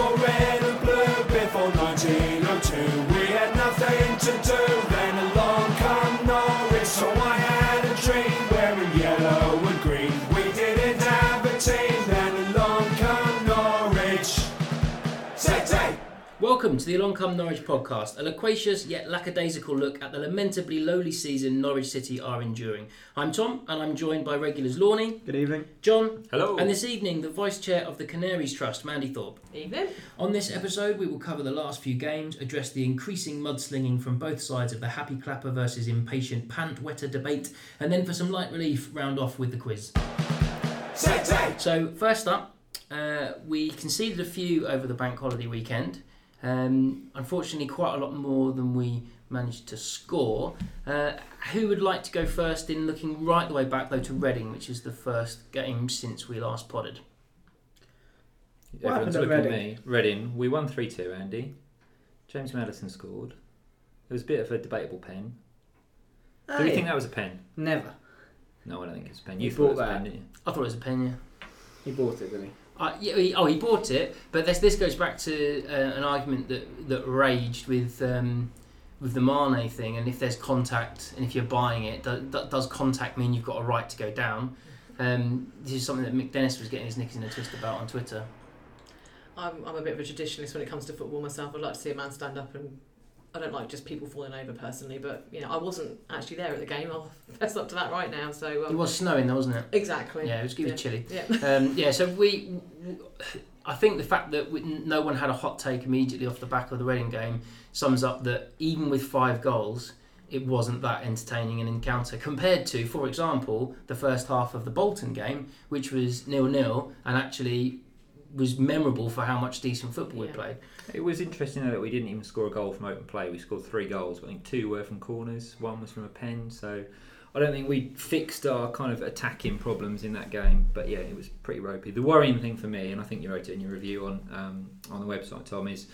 all red and blue before 1902. Welcome to the Along Come Norwich podcast, a loquacious yet lackadaisical look at the lamentably lowly season Norwich City are enduring. I'm Tom, and I'm joined by regulars Lorney, Good evening. John, Hello. and this evening the Vice Chair of the Canaries Trust, Mandie Thorpe. Evening. On this episode, we will cover the last few games, address the increasing mudslinging from both sides of the happy clapper versus impatient pant wetter debate, and then for some light relief, round off with the quiz. Say, say. So, first up, uh, we conceded a few over the bank holiday weekend. Um, unfortunately, quite a lot more than we managed to score. Uh, who would like to go first in looking right the way back, though, to Reading, which is the first game since we last potted? What Everyone's happened at looking at me. Reading, we won 3 2, Andy. James Maddison scored. It was a bit of a debatable pen. Do you yeah. think that was a pen? Never. No, I don't think it's a pen. You You, thought it was a that. pen, didn't you? I thought it was a pen, yeah. He bought it, didn't he? Yeah, he, oh, he bought it, but this this goes back to uh, an argument that that raged with um, with the Mane thing, and if there's contact, and if you're buying it, do, do- does contact mean you've got a right to go down? Um, this is something that Mick Dennis was getting his knickers in a twist about on Twitter. I'm, I'm a bit of a traditionalist when it comes to football myself. I'd like to see a man stand up and I don't like just people falling over personally, but you know, I wasn't actually there at the game. I'll fess up to that right now. So It um, was snowing, though, wasn't it? exactly. Yeah, it was, it was Yeah. chilly. Yeah. Um, yeah, so we, I think the fact that we, no one had a hot take immediately off the back of the Reading game sums up that even with five goals, it wasn't that entertaining an encounter compared to, for example, the first half of the Bolton game, which was nil nil and actually was memorable for how much decent football we played. It was interesting though that we didn't even score a goal from open play. We scored three goals, I think two were from corners, one was from a pen. So I don't think we fixed our kind of attacking problems in that game. But yeah, it was pretty ropey. The worrying thing for me, and I think you wrote it in your review on um, on the website, Tom, is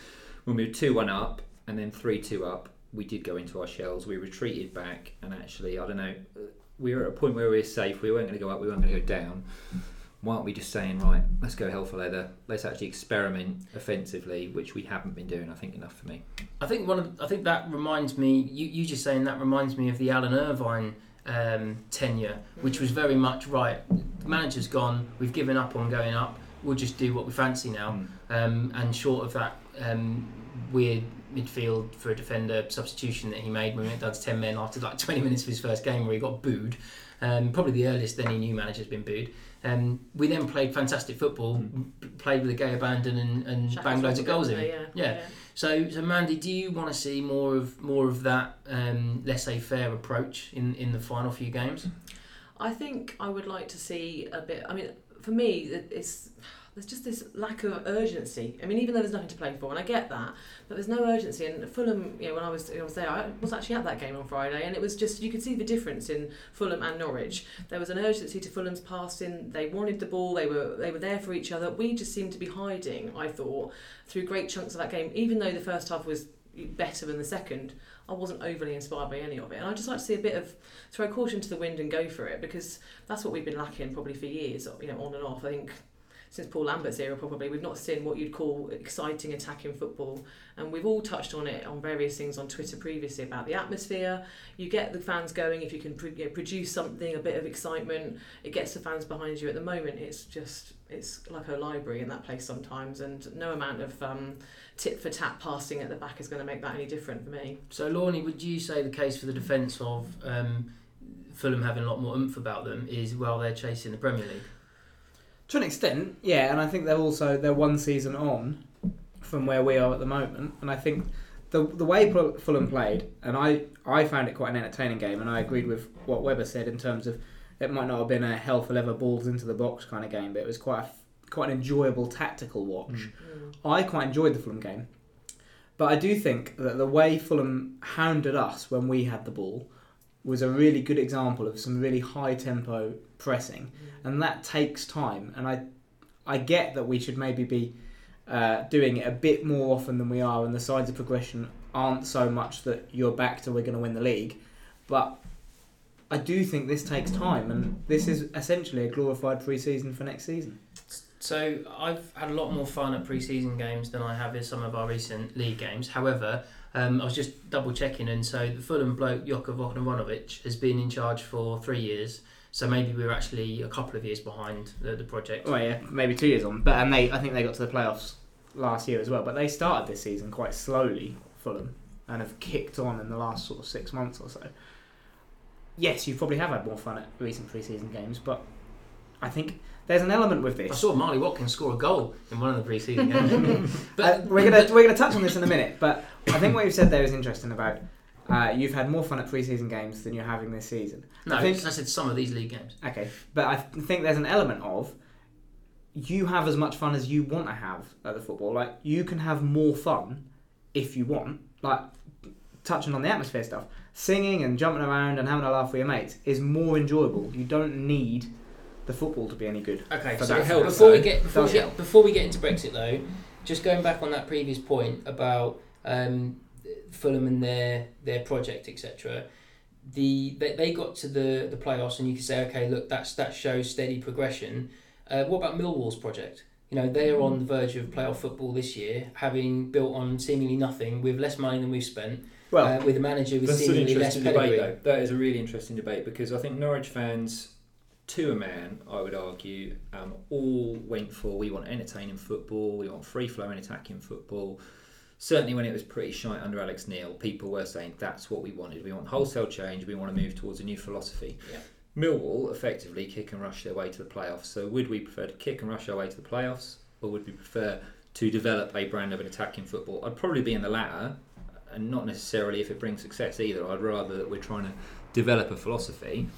when we were two one up and then three two up, we did go into our shells. We retreated back, and actually, I don't know, we were at a point where we were safe. We weren't going to go up. We weren't going to go down. Why aren't we just saying right? Let's go hell for leather. Let's actually experiment offensively, which we haven't been doing. I think enough for me. I think one of I think that reminds me. You, you just saying that reminds me of the Alan Irvine um, tenure, which was very much right. The manager's gone. We've given up on going up. We'll just do what we fancy now. Um, and short of that um, weird midfield for a defender substitution that he made when we went down to ten men after like twenty minutes of his first game, where he got booed. Um, probably the earliest any new manager's been booed. Um, we then played fantastic football, m- played with a gay abandon, and, and Shackles banged loads of goals in. Yeah. Yeah. So, so Mandie, do you want to see more of more of that um, laissez-faire approach in, in the final few games? I think I would like to see a bit. I mean, for me, it's there's just this lack of urgency. I mean, even though there's nothing to play for, and I get that, but there's no urgency. And Fulham, you know, when I was I was there, I was actually at that game on Friday, and it was just you could see the difference in Fulham and Norwich. There was an urgency to Fulham's passing. They wanted the ball. They were they were there for each other. We just seemed to be hiding. I thought through great chunks of that game, even though the first half was better than the second. I wasn't overly inspired by any of it, and I just like to see a bit of throw caution to the wind and go for it because that's what we've been lacking probably for years, you know, on and off. I think since Paul Lambert's era, probably we've not seen what you'd call exciting attacking football, and we've all touched on it on various things on Twitter previously about the atmosphere. You get the fans going if you can you know, produce something, a bit of excitement. It gets the fans behind you. At the moment, it's just it's like a library in that place sometimes, and no amount of um, tit for tat passing at the back is going to make that any different for me. So, Lorney, would you say the case for the defence of um, Fulham having a lot more oomph about them is while they're chasing the Premier League? To an extent, yeah, and I think they're also they're one season on from where we are at the moment, and I think the the way Fulham played, and I I found it quite an entertaining game, and I agreed with what Webber said in terms of it might not have been a hell for leather balls into the box kind of game, but it was quite a, quite an enjoyable tactical watch. Mm. I quite enjoyed the Fulham game, but I do think that the way Fulham hounded us when we had the ball was a really good example of some really high tempo pressing, and that takes time. And I, I get that we should maybe be uh, doing it a bit more often than we are, and the sides of progression aren't so much that you're back to we're going to win the league, but. I do think this takes time, and this is essentially a glorified pre-season for next season. So I've had a lot more fun at pre-season games than I have in some of our recent league games. However, um, I was just double checking, and so the Fulham bloke Joko Vodanovic has been in charge for three years. So maybe we were actually a couple of years behind the, the project. Oh yeah, maybe two years on. But and they, I think they got to the playoffs last year as well. But they started this season quite slowly, Fulham, and have kicked on in the last sort of six months or so. Yes, you probably have had more fun at recent pre-season games, but I think there's an element with this. I saw Marley Watkins score a goal in one of the pre-season games. Uh, we're gonna we're gonna touch on this in a minute, but I think what you've said there is interesting about. Uh, you've had more fun at pre-season games than you're having this season. no, I I, said some of these league games. Okay, but I th- think there's an element of you have as much fun as you want to have at the football. Like you can have more fun if you want. Like touching on the atmosphere stuff, singing and jumping around and having a laugh with your mates is more enjoyable. You don't need the football to be any good. Okay, so that helps, before we get before we get, before we get into Brexit though, just going back on that previous point about um, Fulham and their their project etc. The they, they got to the the playoffs and you could say okay look that's that shows steady progression. Uh, what about Millwall's project? You know they are on the verge of playoff football this year, having built on seemingly nothing with less money than we've spent, Well, uh, with a manager with That's an seemingly less interesting debate, pedigree. though. That is a really interesting debate because I think Norwich fans, to a man, I would argue, um, all went for we want entertaining football, we want free flowing attacking football. Certainly, when it was pretty shite under Alex Neil, people were saying that's what we wanted. We want wholesale change. We want to move towards a new philosophy. Yeah. Millwall effectively kick and rush their way to the playoffs. So, would we prefer to kick and rush our way to the playoffs, or would we prefer to develop a brand of an attacking football? I'd probably be in the latter, and not necessarily if it brings success either. I'd rather that we're trying to develop a philosophy.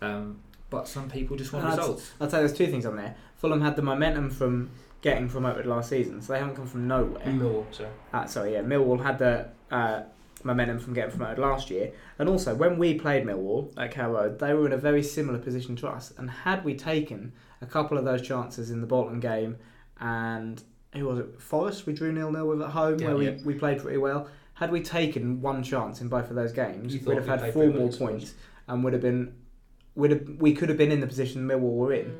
Um, but some people just want I'd- results. I'll tell you, there's two things on there. Fulham had the momentum from getting promoted last season, so they haven't come from nowhere. Millwall, sorry. Uh, sorry, yeah, Millwall had the uh, momentum from getting promoted last year, and also when we played Millwall at Carrow Road, they were in a very similar position to us. And had we taken a couple of those chances in the Bolton game, and who was it? Forest, we drew nil nil with at home, Yeah, where we, yeah. we played pretty well. Had we taken one chance in both of those games, we'd have had four more points, and would have been. Would have, we could have been in the position Millwall were in. Mm.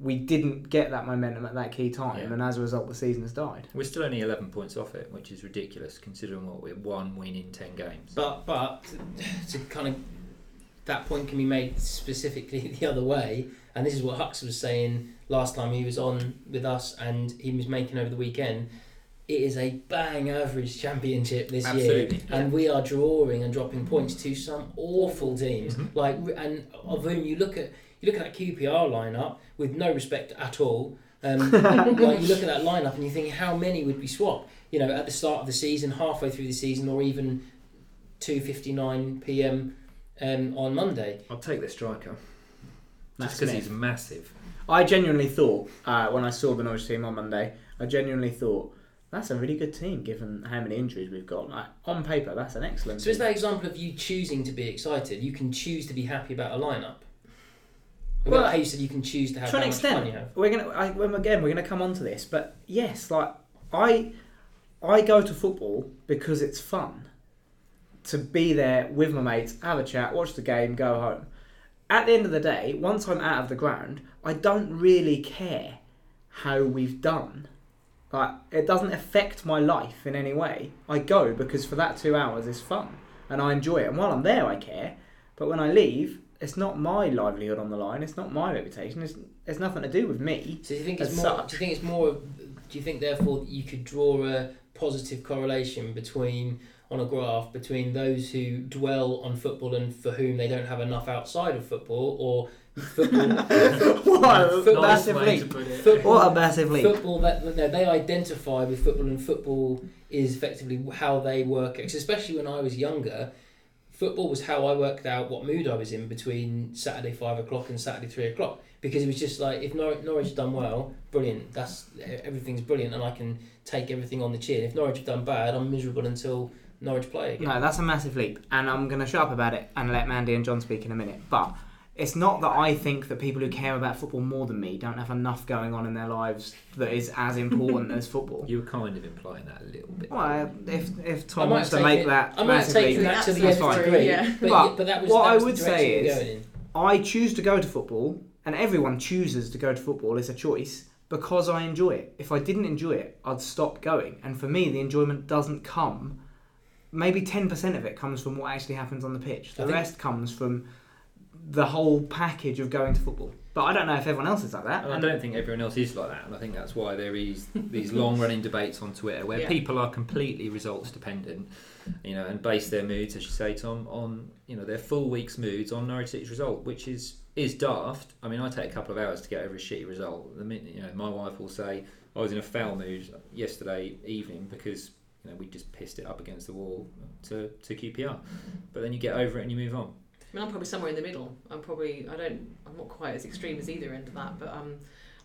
We didn't get that momentum at that key time, Yeah. and as a result, the season has died. We're still only 11 points off it, which is ridiculous considering what we're one win in 10 games. But but to kind of that point can be made specifically the other way, and this is what Hux was saying last time he was on with us, and he was making over the weekend. It is a bang average championship this Absolutely. year, and we are drawing and dropping points to some awful teams. Mhm. Like and of whom you look at you look at that QPR lineup with no respect at all. Um, like you look at that lineup and you think how many would be swapped? You know, at the start of the season, halfway through the season, or even two fifty nine p.m. Um, on Monday. I'll take the striker. Matt Just because he's massive. I genuinely thought uh, when I saw the Norwich team on Monday, I genuinely thought that's a really good team given how many injuries we've got. Like on paper, that's an excellent. So is that example of you choosing to be excited? You can choose to be happy about a lineup. Well, how you said you can choose to have to an how much fun you extent, have. we're gonna I, again we're gonna come on to this, but yes, like I I go to football because it's fun to be there with my mates, have a chat, watch the game, go home. At the end of the day, once I'm out of the ground, I don't really care how we've done. Like it doesn't affect my life in any way. I go because for that two hours is fun and I enjoy it. And while I'm there, I care. But when I leave, it's not my livelihood on the line. It's not my reputation. It's it's nothing to do with me. So do you think it's more? such. Do you think it's more? Do you think therefore you could draw a positive correlation between on a graph between those who dwell on football and for whom they don't have enough outside of football, or football? what a Football- massive leap! football What a massive leap! football that, that they identify with football and football is effectively how they work. especially when I was younger football was how I worked out what mood I was in between Saturday five o'clock and Saturday three o'clock. Because it was just like if Nor- Norwich done well brilliant. That's everything's brilliant and I can take everything on the chin. If Norwich have done bad I'm miserable until Norwich play again. No, that's a massive leap, and I'm going to shut up about it and let Mandie and John speak in a minute. But it's not that I think that people who care about football more than me don't have enough going on in their lives that is as important as football. You were kind of implying that a little bit. Well, if if Tom might wants to make it- that I might take that to the That's nth fine. degree Yeah. but, But but that was, what that I would say direction we were is- I choose to go to football, and everyone chooses to go to football. It's a choice because I enjoy it. If I didn't enjoy it, I'd stop going. And for me, the enjoyment doesn't come. Maybe ten percent of it comes from what actually happens on the pitch. The think- rest comes from the whole package of going to football. But I don't know if everyone else is like that. And I don't think everyone else is like that, and I think that's why there is these long-running debates on Twitter where Yeah. people are completely results dependent, you know, and base their moods, as you say, Tom, on you know their full week's moods on Norwich City's result, which is is daft. I mean, I take a couple of hours to get over a shitty result. The minute, you know, my wife will say I was in a foul mood yesterday evening because you know we just pissed it up against the wall to to QPR, but then you get over it and you move on. I mean, I'm probably somewhere in the middle. I'm probably I don't I'm not quite as extreme as either end of that, but um,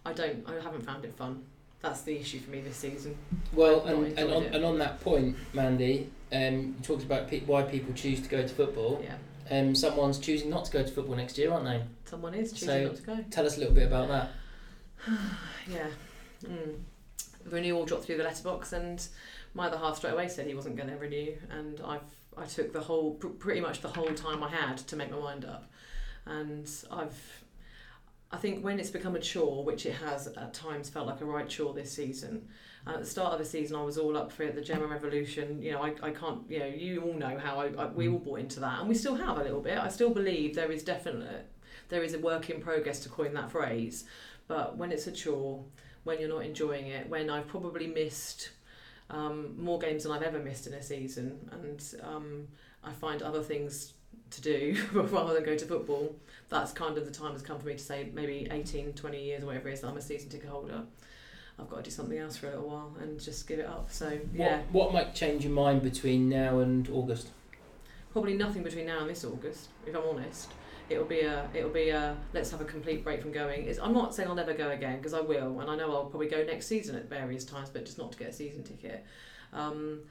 I don't I haven't found it fun. That's the issue for me this season. Well, and, and, on, it. and on that point, Mandie, um, you talked about pe- why people choose to go to football. Yeah, Um, someone's choosing not to go to football next year, aren't they? someone is choosing So- not to go. Tell us a little bit about that. Yeah. Mm. Renewal dropped through the letterbox, and my other half straight away said he wasn't going to renew, and I've I took the whole pr- pretty much the whole time I had to make my mind up, and I've I think when it's become a chore, which it has at times felt like a right chore this season. Uh, at the start of the season, I was all up for it, the German Revolution. You know, I, I can't, you know, you all know how I, I, we all bought into that, and we still have a little bit. I still believe there is definitely there is a work in progress to coin that phrase, but when it's a chore, when you're not enjoying it, when I've probably missed um, more games than I've ever missed in a season, and um, I find other things to do rather than go to football, that's kind of the time has come for me to say maybe 18, 20 years or whatever it is that I'm a season ticket holder. I've got to do something else for a little while and just give it up. So, yeah, What, what might change your mind between now and August? probably nothing between now and this August, if I'm honest. It'll be a, it'll be a, let's have a complete break from going. It's, I'm not saying I'll never go again because I will, and I know I'll probably go next season at various times, but just not to get a season ticket. Um,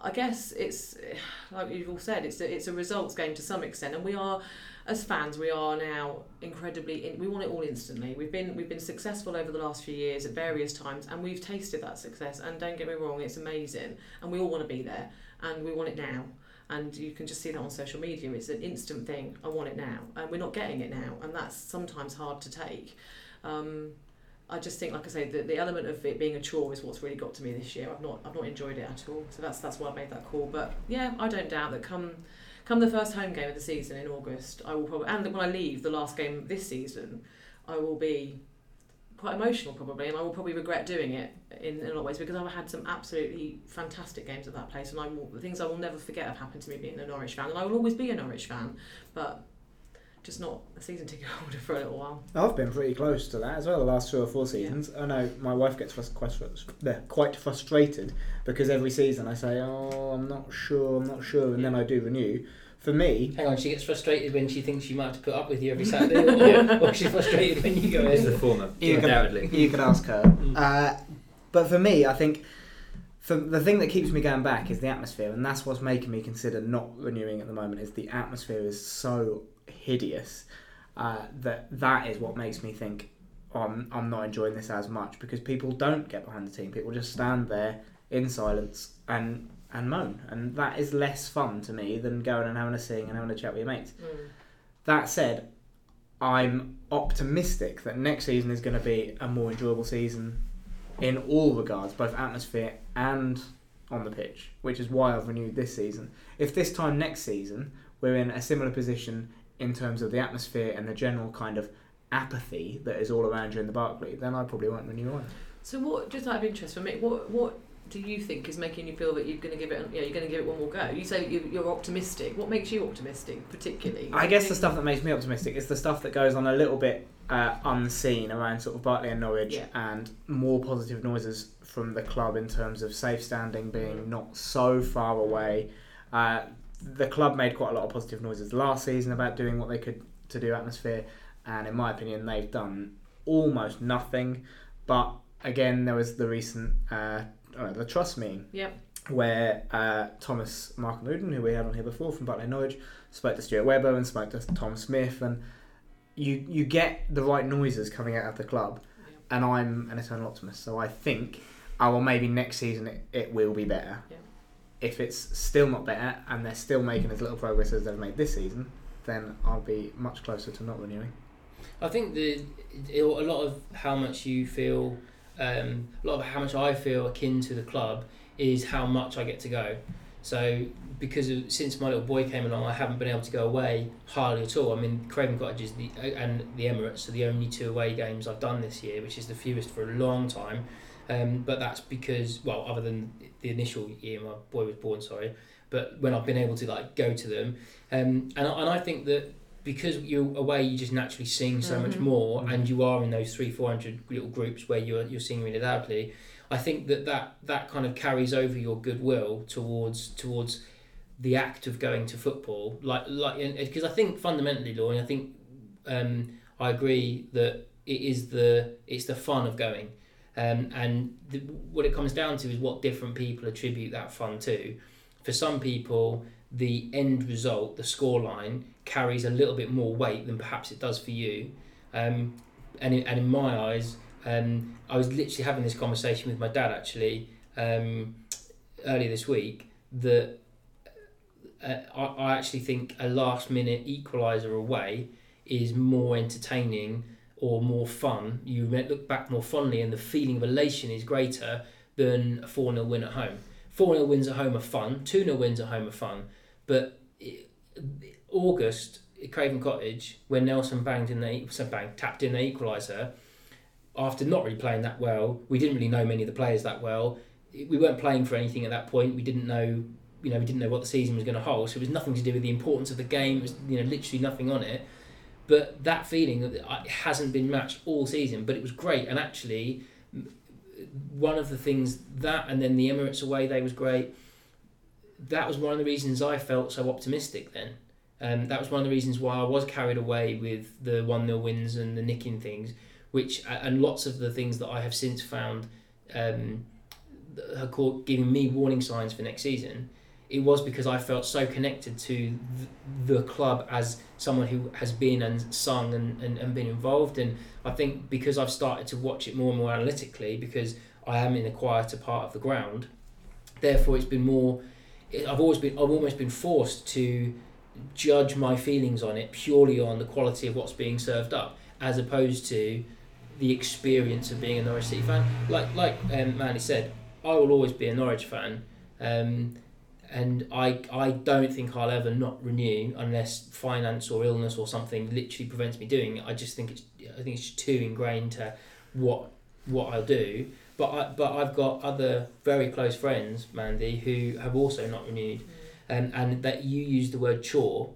I guess it's like you've all said, it's a, it's a results game to some extent, and we are, as fans, we are now incredibly. In, we want it all instantly. We've been we've been successful over the last few years at various times, and we've tasted that success. And don't get me wrong, it's amazing, and we all want to be there, and we want it now. And you can just see that on social media. It's an instant thing. I want it now, and we're not getting it now, and that's sometimes hard to take. Um, I just think, like I say, the, the element of it being a chore is what's really got to me this year. I've not I've not enjoyed it at all. So that's that's why I made that call. But yeah, I don't doubt that come come the first home game of the season in August, I will probably and when I leave the last game this season, I will be quite emotional probably, and I will probably regret doing it in, in a lot of ways because I've had some absolutely fantastic games at that place, and I will, the things I will never forget have happened to me being a Norwich fan, and I will always be a Norwich fan, but just not a season ticket holder for a little while. I've been pretty close to that as well the last two or four seasons. I know my wife gets quite, quite frustrated because every season I say, "Oh, I'm not sure, I'm not sure," and then I do renew. For me, Hang on, she gets frustrated when she thinks she might have to put up with you every Saturday, or, or she's frustrated when you go It's in. the former, You can- undoubtedly. you could ask her. Mm. Uh, but for me, I think for the thing that keeps me going back is the atmosphere, and that's what's making me consider not renewing at the moment. Is the atmosphere is so hideous uh, that that is what makes me think oh, I'm I'm not enjoying this as much because people don't get behind the team. People just stand there in silence and and moan, and that is less fun to me than going and having a sing and having a chat with your mates. Mm. That said, I'm optimistic that next season is going to be a more enjoyable season in all regards, both atmosphere and on the pitch, which is why I've renewed this season. If this time next season we're in a similar position in terms of the atmosphere and the general kind of apathy that is all around you in the Barclay, then I probably won't renew either. So what? Just out of interest for me, what what do you think is making you feel that you're going to give it? Yeah, you're going to give it one more go. You say you, you're optimistic. What makes you optimistic, particularly? I guess the stuff that makes me optimistic is the stuff that goes on a little bit uh, unseen around sort of Barclay and Norwich Yeah. and more positive noises from the club in terms of safe standing being not so far away. Uh, the club made quite a lot of positive noises last season about doing what they could to do atmosphere, and in my opinion, they've done almost nothing. But again, there was the recent uh, uh, the trust meeting Yep. where uh, Thomas Markham Uden, who we had on here before from Butler Norwich, spoke to Stuart Webber and spoke to Tom Smith, and you you get the right noises coming out of the club, and I'm an eternal optimist, so I think, oh well, maybe next season it, it will be better. Yeah. If it's still not better and they're still making as little progress as they've made this season, then I'll be much closer to not renewing. I think the a lot of how much you feel, um, a lot of how much I feel akin to the club is how much I get to go. So because of, since my little boy came along, I haven't been able to go away hardly at all. I mean, Craven Cottage is the and the Emirates are the only two away games I've done this year, which is the fewest for a long time. Um, but that's because, well, other than the initial year my boy was born, sorry, but when I've been able to like go to them, um, and and I think that because you're away, you just naturally sing so much Mhm. more, and you are in those three, four hundred little groups where you're you're singing really loudly. I think that, that that kind of carries over your goodwill towards towards the act of going to football. Like like because I think fundamentally, Lauren, I think um, I agree that it is the it's the fun of going. Um, and the, what it comes down to is what different people attribute that fun to. For some people, the end result, the scoreline, carries a little bit more weight than perhaps it does for you. Um, and, in, and in my eyes, um, I was literally having this conversation with my dad actually um, earlier this week that uh, I, I actually think a last minute equaliser away is more entertaining or more fun. You look back more fondly, and the feeling of elation is greater than a 4 0 win at home. 4 0 wins at home are fun, 2 0 wins at home are fun, but it, August at Craven Cottage, when Nelson banged in the tapped in the equaliser, after not really playing that well, we didn't really know many of the players that well. We weren't playing for anything at that point. We didn't know, you know, we didn't know what the season was going to hold. So it was nothing to do with the importance of the game. It was, you know, literally nothing on it. But that feeling that uh, hasn't been matched all season, but it was great. And actually, one of the things that, and then the Emirates away day was great. That was one of the reasons I felt so optimistic then. Um, that was one of the reasons why I was carried away with the 1 0 wins and the nicking things, which, and lots of the things that I have since found um, are called, giving me warning signs for next season. It was because I felt so connected to the club as someone who has been and sung and, and, and been involved. And I think because I've started to watch it more and more analytically, because I am in a quieter part of the ground, therefore it's been more. I've always been. I've almost been forced to judge my feelings on it purely on the quality of what's being served up, as opposed to the experience of being a Norwich City fan. Like like um, Manny said, I will always be a Norwich fan. Um, and I, I don't think I'll ever not renew unless finance or illness or something literally prevents me doing it. I just think it's I think it's too ingrained to what what I'll do. But I, but I've got other very close friends, Mandie, who have also not renewed, and and that you used the word chore.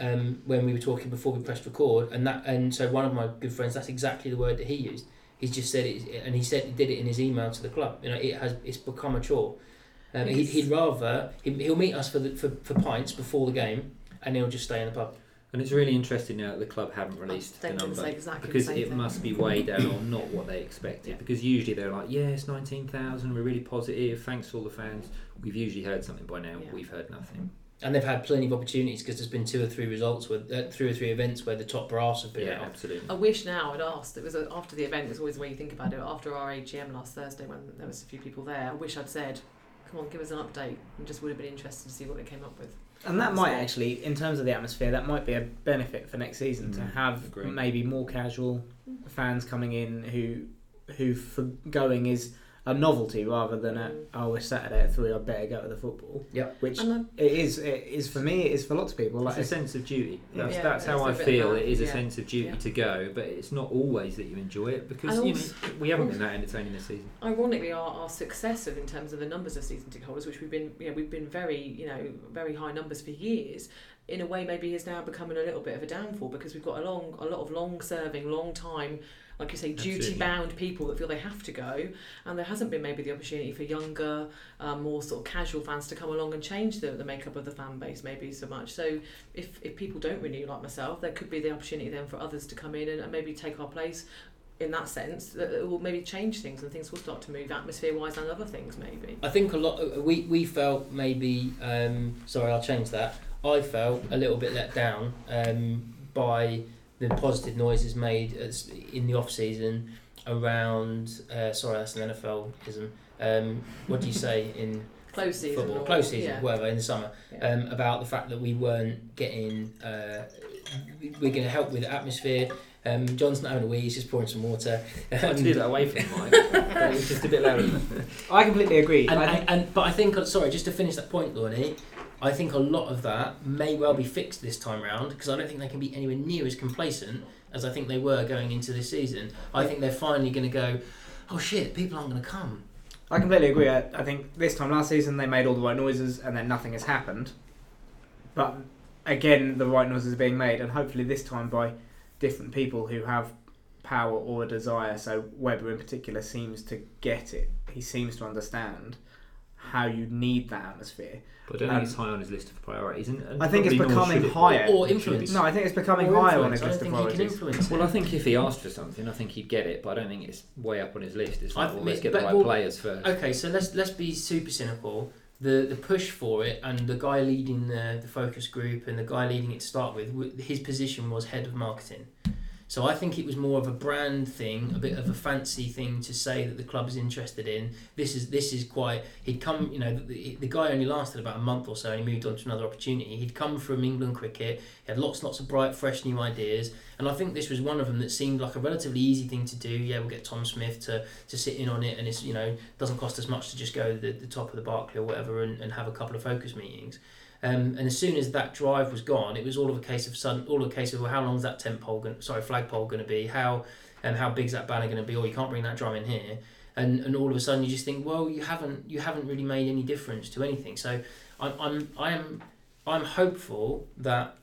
Um, when we were talking before we pressed record, and that and so one of my good friends, that's exactly the word that he used. He's just said it, and he said he did it in his email to the club. You know, it has it's become a chore. Um, he'd, he'd rather he, he'll meet us for, the, for for pints before the game, and he'll just stay in the pub. And it's really interesting now that the club haven't released the were number exactly because same it thing. must be way down or not what they expected. Yeah. Because usually they're like, yeah, it's nineteen thousand. We're really positive. Thanks to all the fans. We've usually heard something by now. Yeah. We've heard nothing. And they've had plenty of opportunities because there's been two or three results with uh, three or three events where the top brass have been Yeah, out. absolutely. I wish now I'd asked. It was uh after the event. It's always the way you think about it. After our AGM last Thursday, when there was a few people there, I wish I'd said, "Come on, give us an update." And just would have been interested to see what they came up with. And that might actually, in terms of the atmosphere, that might be a benefit for next season to Mm, have agreed. maybe more casual fans coming in who who for going is a novelty rather than a oh it's Saturday at three I better go to the football. Yeah, Which And it is it is for me it is for lots of people like it's a sense of duty. That's, Yeah, that's how it's I a bit of feel. that, It is a sense of duty Yeah. to go, but it's not always that you enjoy it because And you know, we haven't been that entertaining this season. ironically, our, our success of in terms of the numbers of season ticket holders, which we've been, you know, we've been very, you know, very high numbers for years. In a way, maybe is now becoming a little bit of a downfall because we've got a long, a lot of long-serving, long-time, like you say, duty-bound people that feel they have to go, and there hasn't been maybe the opportunity for younger, um, more sort of casual fans to come along and change the, the makeup of the fan base maybe so much. So if if people don't renew like myself, there could be the opportunity then for others to come in and, and maybe take our place in that sense that it will maybe change things and things will start to move atmosphere wise and other things maybe I think a lot. We we felt maybe. Um, sorry, I'll change that. I felt a little bit let down um, by the positive noises made as, in the off season around. Uh, sorry, that's an NFL-ism. Um, what do you say in close season football? or, Close season, yeah. whatever, in the summer. Yeah. um, about the fact that we weren't getting. Uh, we're going to help with the atmosphere. Um, John's not having a wee; he's just pouring some water. I had to do that away from the mic. but it was just a bit louder. I completely agree. And, I and, think, and but I think sorry, just to finish that point, Lorne, I think a lot of that may well be fixed this time round because I don't think they can be anywhere near as complacent as I think they were going into this season. I think they're finally going to go, oh shit, people aren't going to come. I completely agree. I, I think this time last season they made all the right noises and then nothing has happened. But again, the right noises are being made, and hopefully this time by different people who have power or a desire. So Webber in particular seems to get it. He seems to understand how you need that atmosphere. But I don't Um, think it's high on his list of priorities. And, and I think it's becoming should it higher. Or It influence. No, I think it's becoming Or higher on influence. his I list of think he can priorities. influence. Well, I think if he asked for something, I think he'd get it. But I don't think it's way up on his list. It's like, I well, let's get the right well, players first. Okay, so let's let's be super cynical. The the push for it and the guy leading the, the focus group and the guy leading it to start with, his position was head of marketing. So I think it was more of a brand thing, a bit of a fancy thing to say that the club is interested in. This is this is quite. He'd come, you know, the, the guy only lasted about a month or so, and he moved on to another opportunity. He'd come from England cricket. He had lots lots of bright, fresh new ideas, and I think this was one of them that seemed like a relatively easy thing to do. Yeah, we'll get Tom Smith to, to sit in on it, and it's you know doesn't cost as much to just go to the, the top of the Barclay or whatever and, and have a couple of focus meetings. Um, and as soon as that drive was gone, it was all of a case of sudden, all of a case of well, how long is that tent pole going, sorry, flagpole going to be? How and how big's that banner going to be? Or you can't bring that drum in here. And and all of a sudden you just think, well, you haven't you haven't really made any difference to anything. So I'm I'm I am I'm hopeful that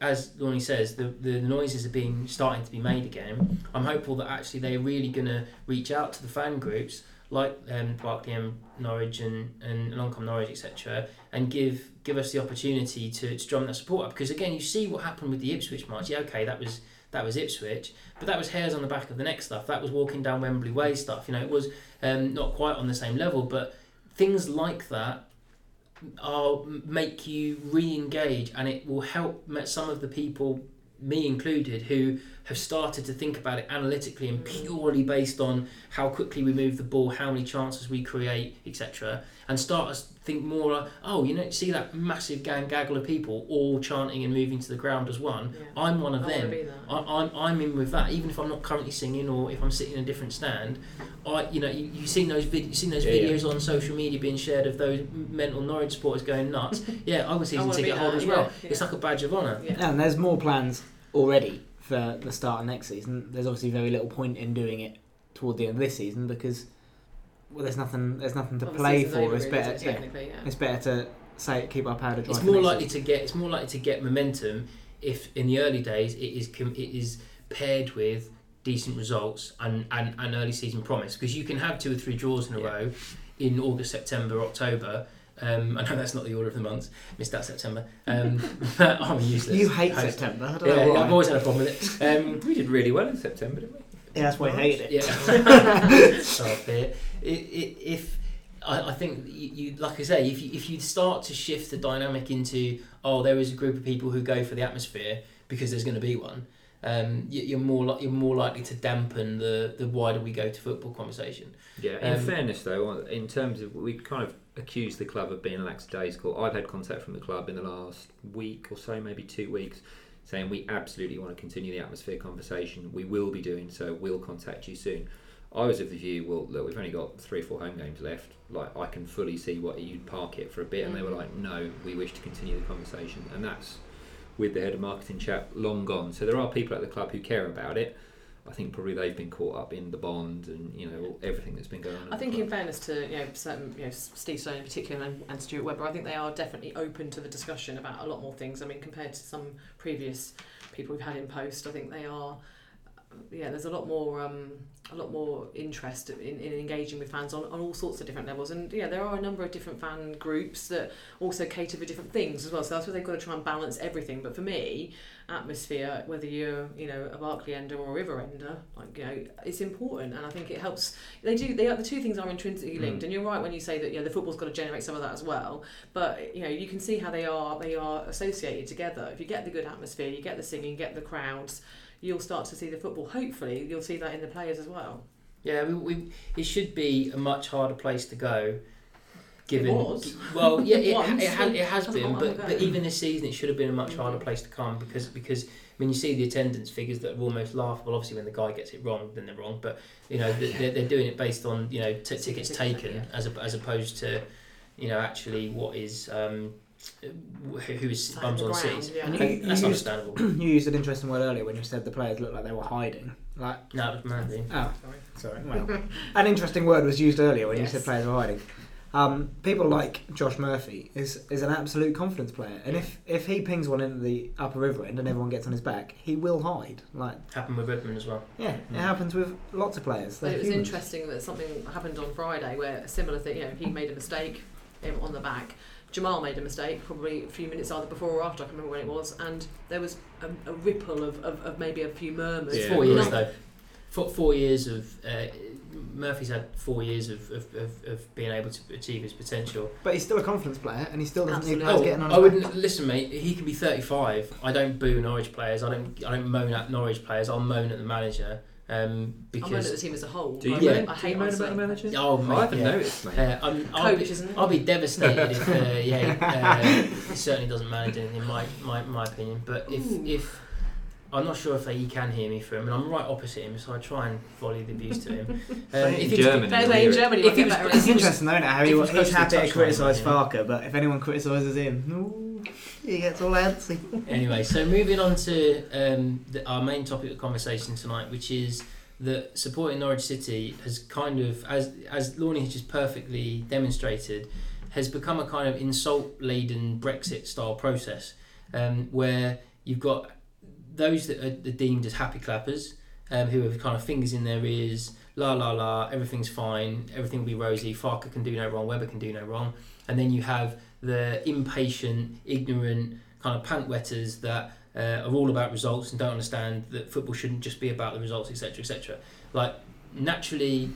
as Lonnie says, the, the noises are being starting to be made again. I'm hopeful that actually they're really going to reach out to the fan groups like um, Barclay and Norwich and, and Longcombe Norwich, etc., and give give us the opportunity to, to drum that support up. Because again, you see what happened with the Ipswich match. Yeah, okay, that was that was Ipswich, but that was hairs on the back of the neck stuff. That was walking down Wembley Way stuff. You know, it was um, not quite on the same level, but things like that are make you re-engage, and it will help some of the people, me included, who have started to think about it analytically and mm. purely based on how quickly we move the ball, how many chances we create, etc., and start think more. Like, oh, you know, see that massive gang gaggle of people all chanting and moving to the ground as one. Yeah. I'm one of wanna them. I, I'm, I'm in with that, even if I'm not currently singing or if I'm sitting in a different stand. I, you know, you, you've seen those vid- you've seen those Yeah, yeah. videos on social media being shared of those mental Norwich supporters going nuts. yeah, I was I season wanna be ticket holder that, as well. yeah, It's like a badge of honour. Yeah. And there's more plans already for the start of next season. There's obviously very little point in doing it toward the end of this season because well, there's nothing there's nothing to Well, the play season's for. it's really, better isn't it, yeah, technically, yeah. it's better to say keep our powder dry. It's for more next likely season. to get it's more likely to get momentum if in the early days it is com- it is paired with decent results and, and, and early season promise because you can have two or three draws in a Yeah. row in August, September, October. Um, I know that's not the order of the months. Missed out September. Um, I'm useless. You hate host. September. I don't Yeah, know why. I've always had a problem with it. Um, We did really well in September, didn't we? yeah, that's why I hated it. yeah. Stop it. It, it. If I, I think you, you, like I say, if you if you start to shift the dynamic into oh, there is a group of people who go for the atmosphere because there's going to be one. Um, you, you're more li- you're more likely to dampen the the wider we go to football conversation. Yeah. In Um, fairness, though, in terms of we kind of accused the club of being a lackadaisical. I've had contact from the club in the last week or so, maybe two weeks, saying we absolutely want to continue the atmosphere conversation. We will be doing so. We'll contact you soon. I was of the view, well, look, we've only got three or four home games left. Like, I can fully see what you'd park it for a bit, and they were Mhm. like, no, we wish to continue the conversation, and that's with the head of marketing chap long gone. So there are people at the club who care about it. I think probably they've been caught up in the bond and you know everything that's been going on. I think, in fairness to you know, certain, you know Steve Stone in particular and, and Stuart Webber, I think they are definitely open to the discussion about a lot more things. I mean, compared to some previous people we've had in post, I think they are. Yeah, there's a lot more, um, a lot more interest in, in engaging with fans on, on all sorts of different levels, and yeah, there are a number of different fan groups that also cater for different things as well. So that's where they've got to try and balance everything. But for me, atmosphere, whether you're you know a Barclay ender or a River ender, like you know, it's important, and I think it helps they do. They are, the two things are intrinsically linked, Mm. and you're right when you say that. Yeah, the football's got to generate some of that as well. But you know, you can see how they are. They are associated together. If you get the good atmosphere, you get the singing, you get the crowds, you'll start to see the football. Hopefully, you'll see that in the players as well. Yeah, we, we, it should be a much harder place to go given. was. Well, yeah, it, Once. it, has, it has been, but, but even this season, it should have been a much harder Mhm. place to come because because when you see the attendance figures that are almost laughable. Obviously, when the guy gets it wrong, then they're wrong. But you know, they- they're, they're doing it based on you know t- tickets taken taken, as a, as opposed to you know actually what is um, who who is Sat bums on ground, seats. yeah. And And you- that's used- understandable. you used an interesting word earlier when you said the players looked like they were hiding. Like, no, it was mad. really. oh, sorry. Well, an interesting word was used earlier when you said players were hiding. Um, people like Josh Murphy is is an absolute confidence player, and if if he pings one in the upper river end and everyone gets on his back, he will hide. Like, Happened with Redmond as well. yeah, Mm. it happens with lots of players. But They're it was humans. interesting that something happened on Friday where a similar thing, you know, he made a mistake on the back. Jamal made a mistake probably a few minutes either before or after, I can remember when it was, and there was a, a ripple of, of, of maybe a few murmurs. Yeah. Four years though. Four, four years of uh, Murphy's had four years of, of, of, of being able to achieve his potential. But he's still a confidence player, and he still doesn't need Absolutely. players Oh, getting on I wouldn't back. listen, mate. He can be 35. I don't boo Norwich players. I don't. I don't moan at Norwich players. I'll moan at the manager um, I'm moaning at because the team as a whole. Do you, I, Yeah. moan- I do hate you moan about the saying manager? oh I haven't yeah. noticed, mate. Uh, I'm, I'll, Coach, be, isn't? I'll be devastated if uh, yeah uh, he certainly doesn't manage anything in my, my, my opinion. But if Ooh. if I'm not sure if he can hear me from, and I'm right opposite him, so I try and volley the abuse to him. Um, Say in if it's- German. No, and no, in. Germany, If if he he was- It's interesting, though, isn't it? How he, he was he's close to the happy to criticise yeah. Farke, but if anyone criticises him, no, he gets all antsy. Anyway, so moving on to um, the, our main topic of conversation tonight, which is that supporting Norwich City has kind of, as as Lorne has just perfectly demonstrated, has become a kind of insult-laden Brexit-style process, um, where you've got those that are deemed as happy clappers, um, who have kind of fingers in their ears, la la la, everything's fine, everything will be rosy, Farke can do no wrong, Webber can do no wrong, and then you have the impatient, ignorant kind of pant wetters that uh, are all about results and don't understand that football shouldn't just be about the results, etc., etc. Like naturally,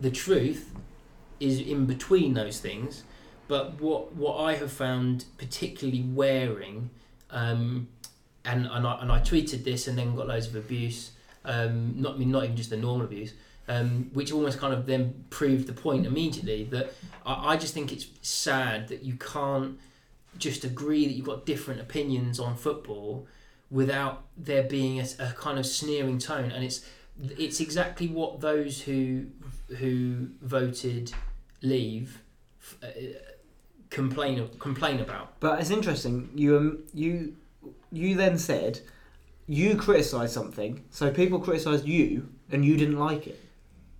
the truth is in between those things. But what what I have found particularly wearing, um, and and I, and I tweeted this and then got loads of abuse. Um, not I mean not even just the normal abuse. Um, which almost kind of then proved the point immediately that I, I just think it's sad that you can't just agree that you've got different opinions on football without there being a, a kind of sneering tone and it's it's exactly what those who who voted leave uh, complain complain about But it's interesting. You um, you you then said you criticised something, so people criticised you, and you didn't like it.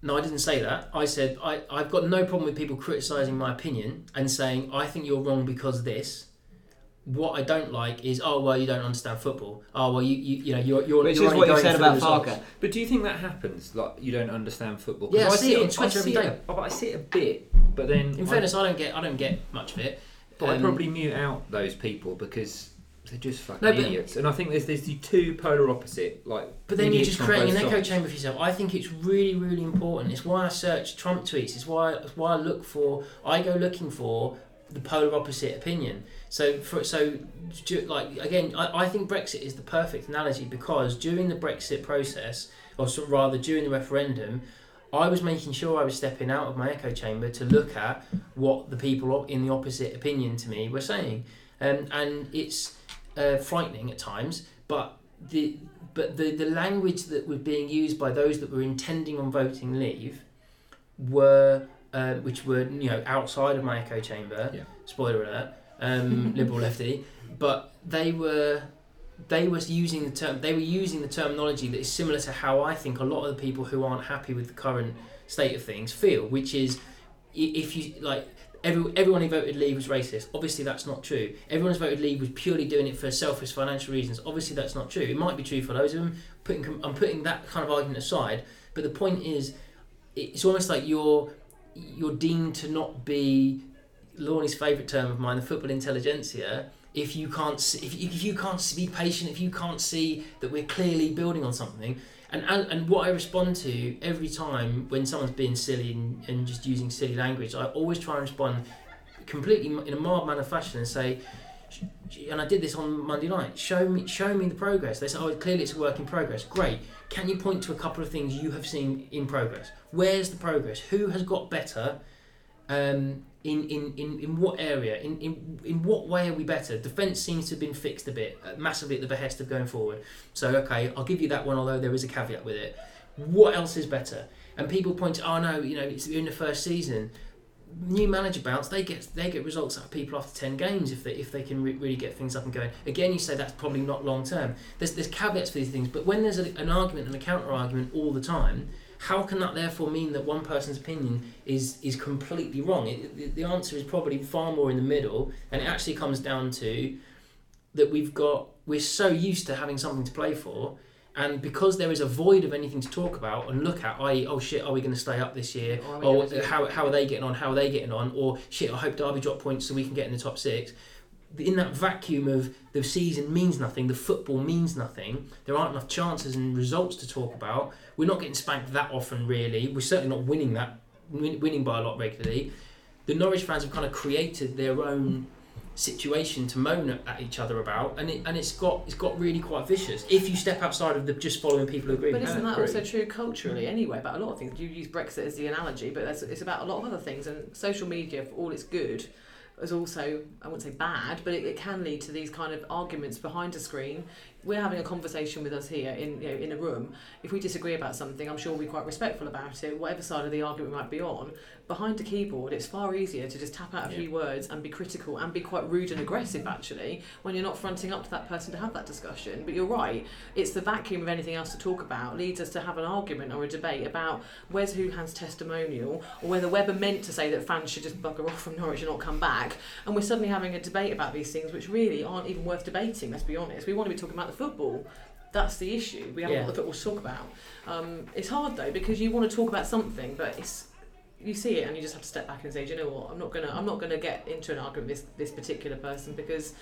No I didn't say that I said I, I've got no problem with people criticising my opinion and saying I think you're wrong because this what I don't like is oh well you don't understand football oh well you you, you know you're you're, Which you're is only what you going said for the about results. Farke. But do you think that happens? Like you don't understand football? 'Cause Yeah, I see it on Twitter every see it- but I see it a bit. But then, in I- fairness I don't get I don't get much of it but I Um, probably mute out those people because they're just fucking No, but- idiots. And I think there's there's the two polar opposite. Like, But then you're idiots just on creating an both echo sides. chamber for yourself. I think it's really, really important. It's why I search Trump tweets. It's why it's why I look for. I go looking for the polar opposite opinion. So for so ju- like again, I, I think Brexit is the perfect analogy because during the Brexit process, or so rather during the referendum. I was making sure I was stepping out of my echo chamber to look at what the people in the opposite opinion to me were saying, um, and it's uh, frightening at times. But the but the, the language that was being used by those that were intending on voting leave were uh, which were you know outside of my echo chamber Yeah. spoiler alert um, liberal lefty but they were they was using the term they were using the terminology that is similar to how I think a lot of the people who aren't happy with the current state of things feel which is if you like every, everyone who voted leave was racist. Obviously that's not true. Everyone who voted leave was purely doing it for selfish financial reasons. Obviously that's not true. It might be true for those of them. Putting I'm putting that kind of argument aside but the point is it's almost like you're you're deemed to not be Lorne's favourite term of mine the football intelligentsia if you can't see, if, if you can't be patient if you can't see that we're clearly building on something and, and, and what I respond to every time when someone's being silly and, and just using silly language, I always try and respond completely in a mild manner fashion and say, and I did this on Monday night. Show me, show me the progress. They say, oh, clearly it's a work in progress. Great. Can you point to a couple of things you have seen in progress? Where's the progress? Who has got better? Um, in, in, in, in what area? In, in in what way are we better? Defence seems to have been fixed a bit, uh, massively at the behest of going forward. So okay, I'll give you that one, although there is a caveat with it. What else is better? And people point to, oh no, you know, it's in the first season. New manager bounce, they get they get results out of people after ten games if they if they can re- really get things up and going. Again, you say that's probably not long term. There's there's caveats for these things, but when there's a, an argument and a counter argument all the time, how can that therefore mean that one person's opinion is is completely wrong? It, the, the answer is probably far more in the middle, and it actually comes down to that we've got we're so used to having something to play for, and because there is a void of anything to talk about and look at, i.e., oh shit, are we going to stay up this year? Or are we Or gonna do- how, how are they getting on? How are they getting on? Or shit, I hope Derby drop points so we can get in the top six. In that vacuum of the season means nothing, the football means nothing. There aren't enough chances and results to talk about. We're not getting spanked that often, really. We're certainly not winning that, winning by a lot regularly. The Norwich fans have kind of created their own situation to moan at, at each other about, and it, and it's got it's got really quite vicious. If you step outside of the just following people who agree. But isn't you. that also true culturally anyway about a lot of things? You use Brexit as the analogy, but it's about a lot of other things. And social media, for all it's good, is also, I wouldn't say bad, but it, it can lead to these kind of arguments behind a screen. We're having a conversation with us here in, you know, in a room. If we disagree about something, I'm sure we're quite respectful about it, whatever side of the argument we might be on. Behind a keyboard, it's far easier to just tap out a few words and be critical and be quite rude and aggressive, actually, when you're not fronting up to that person to have that discussion. But you're right, it's the vacuum of anything else to talk about leads us to have an argument or a debate about Wes Hoolahan's testimonial or whether Webber meant to say that fans should just bugger off from Norwich and not come back. And we're suddenly having a debate about these things which really aren't even worth debating, let's be honest. We want to be talking about the football. That's the issue. We haven't Yeah. got the football to talk about. Um, it's hard though because you want to talk about something, but it's you see it and you just have to step back and say, Do you know what? I'm not gonna I'm not gonna get into an argument with this this particular person because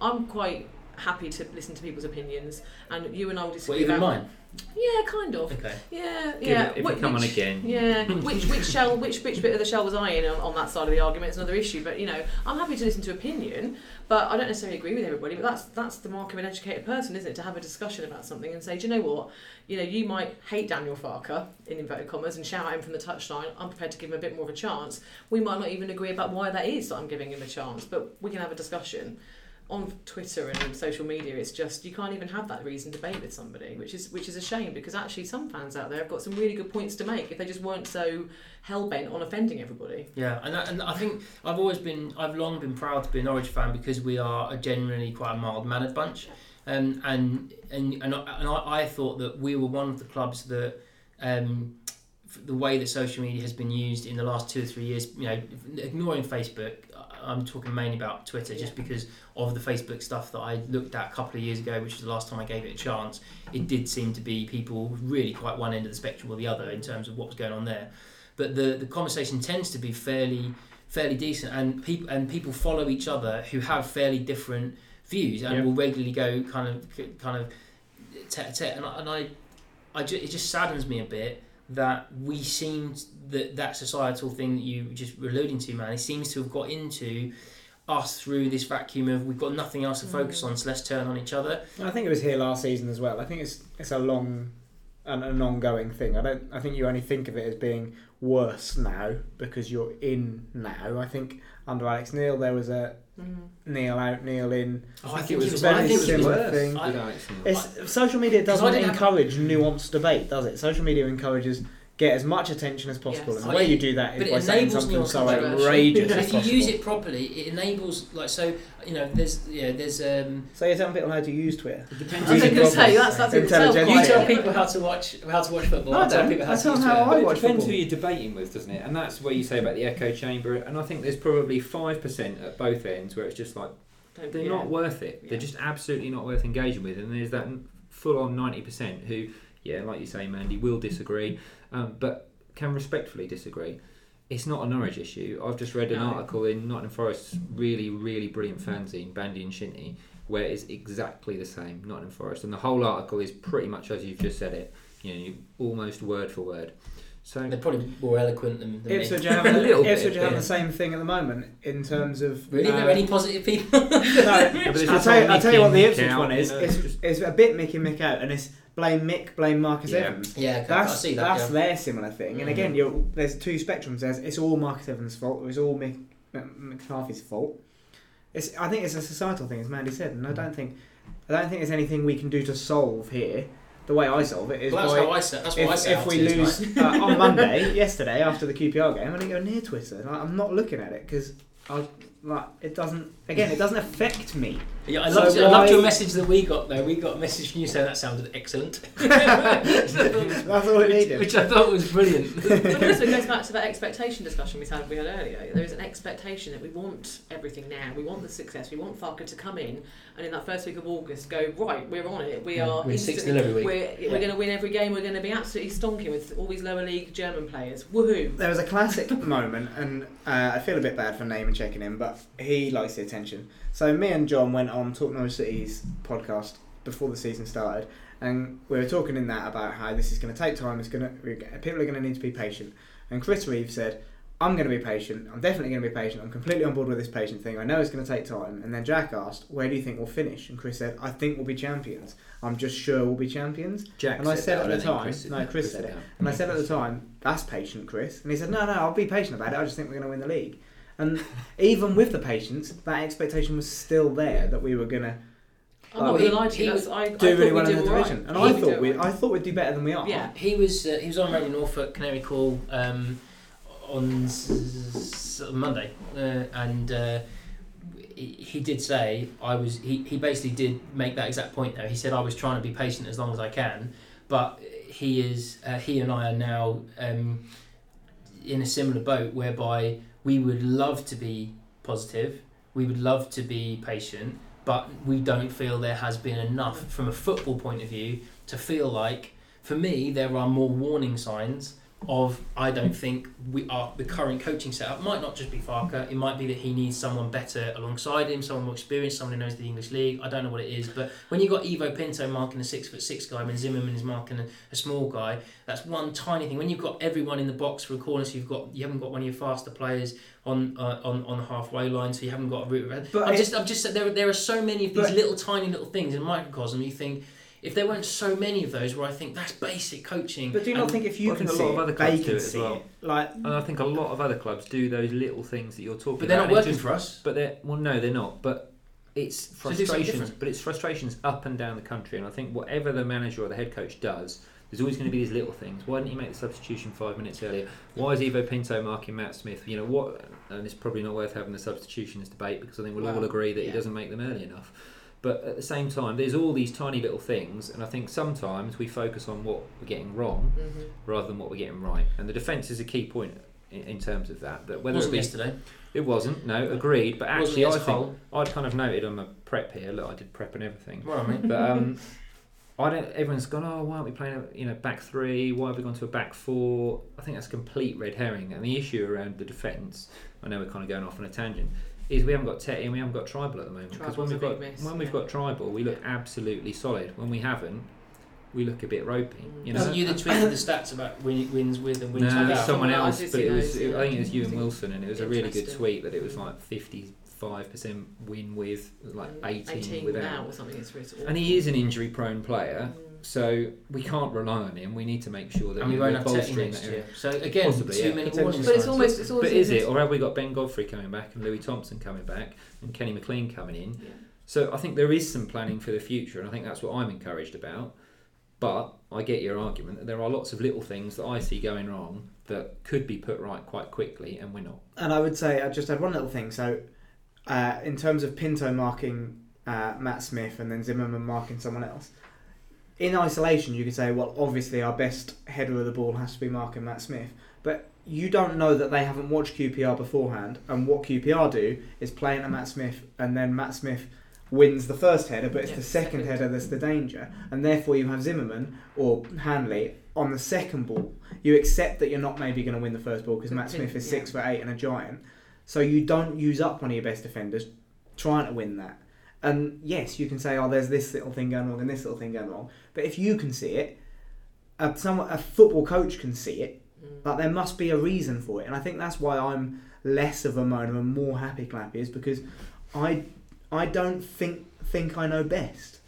I'm quite happy to listen to people's opinions and you and I will Well, disagree even about mine. yeah kind of. Okay. yeah Give yeah. it- if Wh- we come on which- again. yeah which which shell which which bit of the shell was I in on, on that side of the argument? It's another issue but you know I'm happy to listen to opinion but I don't necessarily agree with everybody but that's that's the mark of an educated person isn't it? To have a discussion about something and say do you know what? You know you might hate Daniel Farke in inverted commas and shout at him from the touchline I'm prepared to give him a bit more of a chance. We might not even agree about why that is that I'm giving him a chance but we can have a discussion on Twitter and social media, it's just you can't even have that reasoned debate with somebody, which is which is a shame because actually some fans out there have got some really good points to make if they just weren't so hell bent on offending everybody. Yeah, and I, and I think I've always been, I've long been proud to be an Norwich fan because we are a generally quite a mild mannered bunch, um, and and and I, and I, thought that we were one of the clubs that. Um, the way that social media has been used in the last two or three years, you know, ignoring Facebook, I'm talking mainly about Twitter, just because of the Facebook stuff that I looked at a couple of years ago, which was the last time I gave it a chance. It did seem to be people really quite one end of the spectrum or the other in terms of what was going on there but the the conversation tends to be fairly fairly decent and people and people follow each other who have fairly different views and Yeah. will regularly go kind of kind of tete a tete and I, and I, I ju- it just saddens me a bit that we seem that that societal thing that you were just were alluding to man it seems to have got into us through this vacuum of we've got nothing else to focus Mm. on so let's turn on each other I think it was here last season as well. I think it's it's a long and an ongoing thing. I don't. I think you only think of it as being worse now because you're in now. I think under Alex Neil there was a Mm. Neil out, Neil in. oh, I I think think it it was was very I think it similar was thing. I- with Alex Neil. It's social media doesn't didn't have- encourage nuanced debate, does it? Social media encourages get as much attention as possible, Yes. and the way you do that But is it by saying something so outrageous But as if you possible. use it properly, it enables like so. You know, there's yeah, there's um. So you're telling people how to use Twitter. It depends. I was Use going to say that's that's in itself Intelligent. You tell people how to watch how to watch football. No, I don't. people how I to tell use how Twitter. I But it watch depends football. who you're debating with, doesn't it? And that's where you say about the echo chamber. And I think there's probably five percent at both ends where it's just like Don't- they're yeah. not worth it. Yeah. They're just absolutely not worth engaging with. And there's that full on ninety percent who, yeah, like you say, Mandie, will disagree, um, but can respectfully disagree. It's not a Norwich issue. I've just read an No. article in Nottingham Forest's really, really brilliant fanzine, Bandy and Shinty, where it's exactly the same, Nottingham Forest, and the whole article is pretty much as you've just said it. You know, you, almost word for word. So They're probably more eloquent than, than me. Ipswich are A having, little Ipswich are having yeah. the same thing at the moment in terms of. Really, are uh, there any positive people? no, Yeah, but it's I'll tell, you, I'll tell you what the Mickey Ipswich one out, is. It's, it's it's a bit Mickey Mick out, and it's blame Mick, blame Marcus Yeah. Evans. Yeah, okay, That's I see that. that's yeah. their similar thing. And Mhm. again, you're, there's two spectrums. There's it's all Marcus Evans' fault. Or it's all Mick, McCarthy's fault. It's I think it's a societal thing, as Mandie said, and I don't think I don't think there's anything we can do to solve here. The way I solve it is Well, that's by how I set. That's what if, I set if we to, lose uh, on Monday, yesterday after the QPR game, I didn't go near Twitter. Like, I'm not looking at it because I like it doesn't. Again, it doesn't affect me. Yeah, I So loved, I loved why- your message that we got though. We got a message from you saying that sounded excellent, That's all it needed. which I thought was brilliant. But also it goes back to that expectation discussion we had we had earlier. There is an expectation that we want everything now. We want the success. We want Farke to come in and in that first week of August go right. We're on it. We Yeah, are we're six instantly- every week. We're, Yeah. we're going to win every game. We're going to be absolutely stonking with all these lower league German players. Woohoo! There was a classic moment, and uh, I feel a bit bad for naming checking him, but he likes the attention. So me and John went on Talk Norwich City's podcast before the season started, and we were talking in that about how this is going to take time. It's going to people are going to need to be patient. And Chris Reeve said, "I'm going to be patient. I'm definitely going to be patient. I'm completely on board with this patient thing. I know it's going to take time." And then Jack asked, "Where do you think we'll finish?" And Chris said, "I think we'll be champions. I'm just sure we'll be champions." Jack And I said that, at the time- Chris no, Chris said it. And I said at the time, that's patient, Chris. And he said, no, no, I'll be patient about it. I just think we're going to win the league. And even with the patience, that expectation was still there that we were going to I'm Oh, not he- going to lie to you. he That's, I, I do thought really well in the all right. division. And He I would thought we, I thought we'd do better than we are. Yeah. He was uh, he was on Radio Norfolk Canary Call um, on s- s- Monday, uh, and uh, he, he did say I was. He, he basically did make that exact point. Though he said I was trying to be patient as long as I can, but he is. Uh, he and I are now um, in a similar boat whereby we would love to be positive. We would love to be patient, but we don't feel there has been enough from a football point of view to feel like for me, there are more warning signs of I don't think we are the current coaching setup might not just be Farke. It might be that he needs someone better alongside him, someone more experienced, someone who knows the English league. I don't know what it is, but when you've got Ivo Pinto marking a six foot six guy, when Zimmermann is marking a, a small guy, that's one tiny thing. When you've got everyone in the box for a corner, so you've got you haven't got one of your faster players on uh, on on the halfway line, so you haven't got a route. But I'm it- just I'm just there. There are so many of these little tiny little things in microcosm. You think if there weren't so many of those, where I think that's basic coaching. But do you not and- think if you Well, I can think a lot of other clubs do it as well. it? Like, And I think a lot of other clubs do those little things that you're talking about. But they're not working just- for us. But they're well, no, they're not. But it's So frustrations. different. but it's frustrations up and down the country. And I think whatever the manager or the head coach does, there's always going to be these little things. Why didn't you make the substitution five minutes earlier? Why is Ivo Pinto marking Matt Smith? You know what? And it's probably not worth having the substitutions debate because I think we'll all agree that yeah. he doesn't make them early enough. But at the same time, there's all these tiny little things, and I think sometimes we focus on what we're getting wrong Mhm. rather than what we're getting right. And the defence is a key point in, in terms of that. That whether wasn't it, be, yesterday. it wasn't, no, agreed. But actually, I think whole. I'd kind of noted on the prep here. Look, I did prep and everything. Well, I mean, But um, I don't. Everyone's gone. Oh, why aren't we playing? A, you know, back three. Why have we gone to a back four? I think that's complete red herring. And the issue around the defence, I know we're kind of going off on a tangent, is we haven't got Tettey and we haven't got Tribal at the moment. Because when we've got miss, when we've yeah. got Tribal, we look absolutely solid. When we haven't, we look a bit ropey. You know. wasn't you that tweeted the stats about win, wins with and wins No, it was without? someone Someone else, else, but it was. is, I think it was you and Wilson, and it was a really good tweet that it was like fifty-five percent win with, like Mm, eighteen, 18 without. or something. It's, it's And he is an injury-prone player, Mm. So we can't rely on him. We need to make sure that and we won't have Tettey next year. So again, Possibly, too yeah. many Potentially. warning But it's almost, it's always But is it, or have we got Ben Godfrey coming back and Louis Thompson coming back and Kenny McLean coming in? Yeah. So I think there is some planning for the future, and I think that's what I'm encouraged about. But I get your argument that there are lots of little things that I see going wrong that could be put right quite quickly, and we're not. And I would say I just had one little thing. So, uh, in terms of Pinto marking uh, Matt Smith and then Zimmermann marking someone else, in isolation, you could say, well, obviously our best header of the ball has to be Mark and Matt Smith. But you don't know that they haven't watched QPR beforehand, and what QPR do is play into Matt Smith, and then Matt Smith wins the first header, but it's Yeah, the second, second. header that's the danger, and therefore you have Zimmermann or Hanley on the second ball. You accept that you're not maybe going to win the first ball because Matt Smith is yeah. six foot eight and a giant, so you don't use up one of your best defenders trying to win that. And yes, you can say, "Oh, there's this little thing going wrong and this little thing going wrong," but if you can see it, a, someone, a football coach can see it. Mm. But there must be a reason for it, and I think that's why I'm less of a moaner and more happy clappy is because I I don't think think I know best.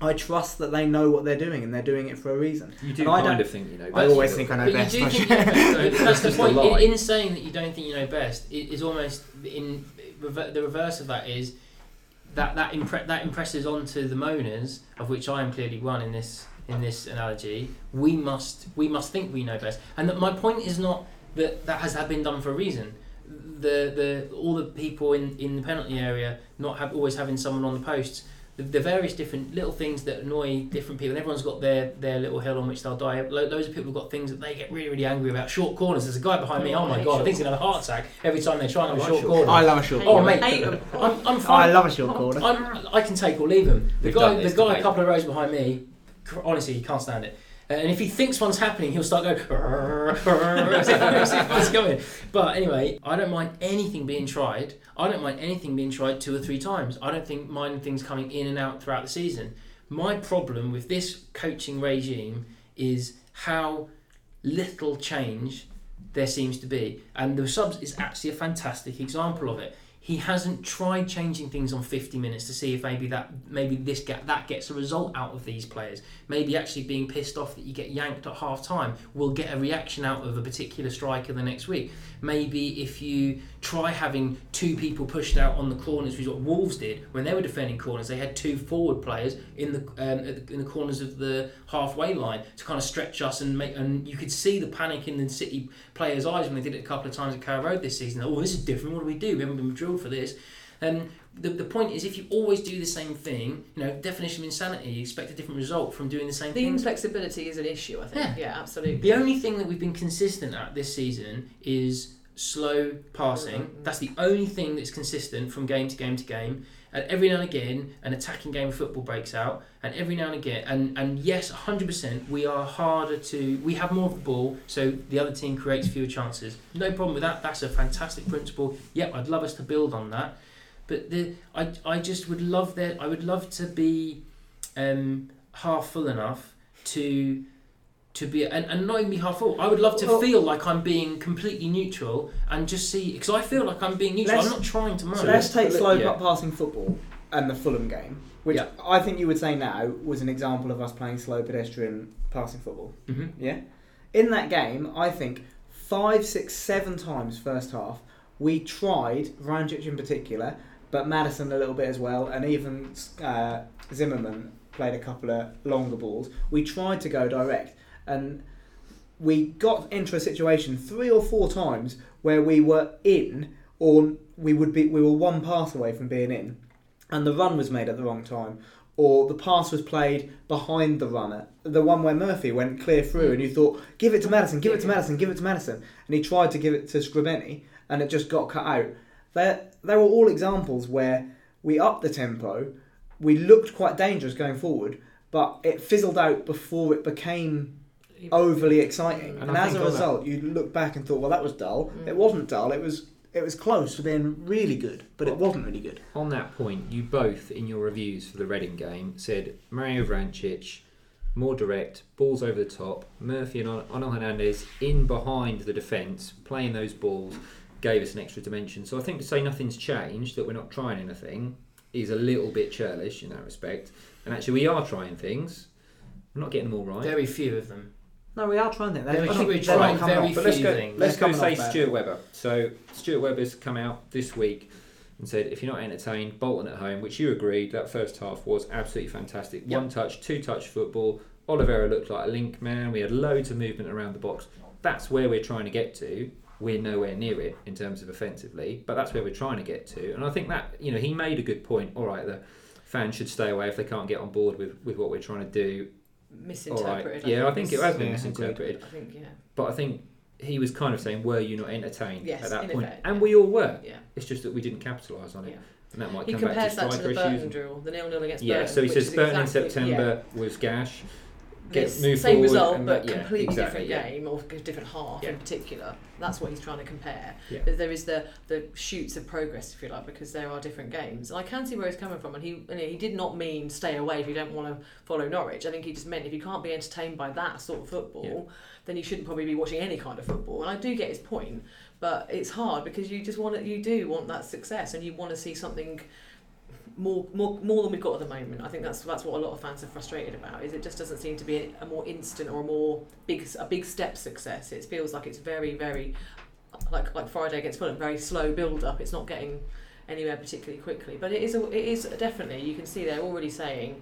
I trust that they know what they're doing and they're doing it for a reason. You do And I kind don't- of think you know. best. I always think. I know But best. you do think you? you know best, though. That's the point. In, in saying that you don't think you know best, it is almost in the reverse of that is that that impre- that impresses onto the moaners, of which I am clearly one in this in this analogy. We must we must think we know best, and that my point is not that that has been done for a reason. The the all the people in, in the penalty area not have always having someone on the posts. The, the various different little things that annoy different people. And everyone's got their, their little hill on which they'll die. Lo- loads of people have got things that they get really really angry about. Short corners. There's a guy behind me. Oh, Oh my god! I think he's gonna have a heart attack every time they try and have I a like short short corner. I love a short oh, Hate Oh, mate. I'm, I'm I love a short corner. I'm, I can take or leave him. The We've guy, the this guy a couple of rows behind me, honestly, he can't stand it. Uh, and if he thinks one's happening, he'll start going one's. But anyway, I don't mind anything being tried. I don't mind anything being tried two or three times. I don't think mind things coming in and out throughout the season. My problem with this coaching regime is how little change there seems to be, and the subs is actually a fantastic example of it. He hasn't tried changing things on 50 minutes to see if maybe that maybe this get, that gets a result out of these players. Maybe actually being pissed off that you get yanked at half time will get a reaction out of a particular striker the next week. Maybe if you try having two people pushed out on the corners, which is what Wolves did when they were defending corners, they had two forward players in the um, the- in the corners of the halfway line to kind of stretch us and make. And you could see the panic in the City players' eyes when they did it a couple of times at Carrow Road this season. Oh, this is different. What do we do? We haven't been drilled for this. Um, the, the point is, if you always do the same thing, you know, definition of insanity, you expect a different result from doing the same The thing. inflexibility is an issue, I think. Yeah. Yeah, absolutely. The only thing that we've been consistent at this season is slow passing. Mhm. That's the only thing that's consistent from game to game to game. And every now and again, an attacking game of football breaks out. And every now and again, and, and yes, 100%, we are harder to. We have more of the ball, so the other team creates fewer chances. No problem with that. That's a fantastic principle. Yep, I'd love us to build on that. But the I, I just would love that. I would love to be um, half full enough to to be and, and not even be half full. I would love to Well- feel like I'm being completely neutral and just see because I feel like I'm being neutral. I'm not trying to So let's take But- slow yeah. passing football and the Fulham game, which Yeah. I think you would say now was an example of us playing slow pedestrian passing football. hmm Yeah. In that game, I think five, six, seven times first half we tried Vrancic in particular, but Maddison a little bit as well, and even uh, Zimmermann played a couple of longer balls. We tried to go direct, and we got into a situation three or four times where we were in, or we would be we were one pass away from being in, and the run was made at the wrong time, or the pass was played behind the runner. The one where Murphy went clear through, and you thought, give it to Maddison, give it to Maddison, give it to Maddison, and he tried to give it to Srbeny, and it just got cut out. There, there were all examples where we upped the tempo, we looked quite dangerous going forward, but it fizzled out before it became overly exciting. And And, as a think on that- result, you look back and thought, well, that was dull. Mm. It wasn't dull. It was it was close to being really good, but it wasn't really good. On that point, you both, in your reviews for the Reading game, said Mario Vrancic, more direct, balls over the top. Murphy and Onel Hernandez in behind the defence, playing those balls, gave us an extra dimension. So I think to say nothing's changed, that we're not trying anything, is a little bit churlish in that respect. And actually, we are trying things. We're not getting them all right. Very few of them. No, we are trying that. Very They're- few. We're they're not trying coming very off. But let's go. things. Let's They're go coming say off bad. Stuart Webber. So Stuart Webber's come out this week and said, if you're not entertained, Bolton at home, which you agreed that first half was absolutely fantastic. Yep. One touch, two touch football. Oliveira looked like a link man. We had loads of movement around the box. That's where we're trying to get to. We're nowhere near it in terms of offensively, but that's where we're trying to get to. And I think that you know he made a good point. All right, the fans should stay away if they can't get on board with, with what we're trying to do. Misinterpreted. right, yeah, I think it has been Yeah, misinterpreted. I think yeah, But I think he was kind of saying, "Were you not entertained Yes, at that point?" effect, and yeah. we all were. yeah. It's just that we didn't capitalise on it, Yeah. and that might He come back to compares that to the Burton issues. drill, the nil nil against Yeah, Burton. so he says Burton exactly- in September was gash. Get- same forward result, but that- yeah, completely exactly, different yeah. game or different half Yeah. in particular. That's what he's trying to compare. But There is the the shoots of progress, if you like, because there are different games. And I can see where he's coming from. And he know, he did not mean stay away if you don't want to follow Norwich. I think he just meant if you can't be entertained by that sort of football, then you shouldn't probably be watching any kind of football. And I do get his point, but it's hard because you just want to, you do want that success and you want to see something more more more than we've got at the moment. I think that's that's what a lot of fans are frustrated about. Is it just doesn't seem to be a more instant or a more big a big step success. It feels like it's very very like like Friday against Fulham, very slow build up. It's not getting anywhere particularly quickly, but it is a, it is definitely you can see they're already saying.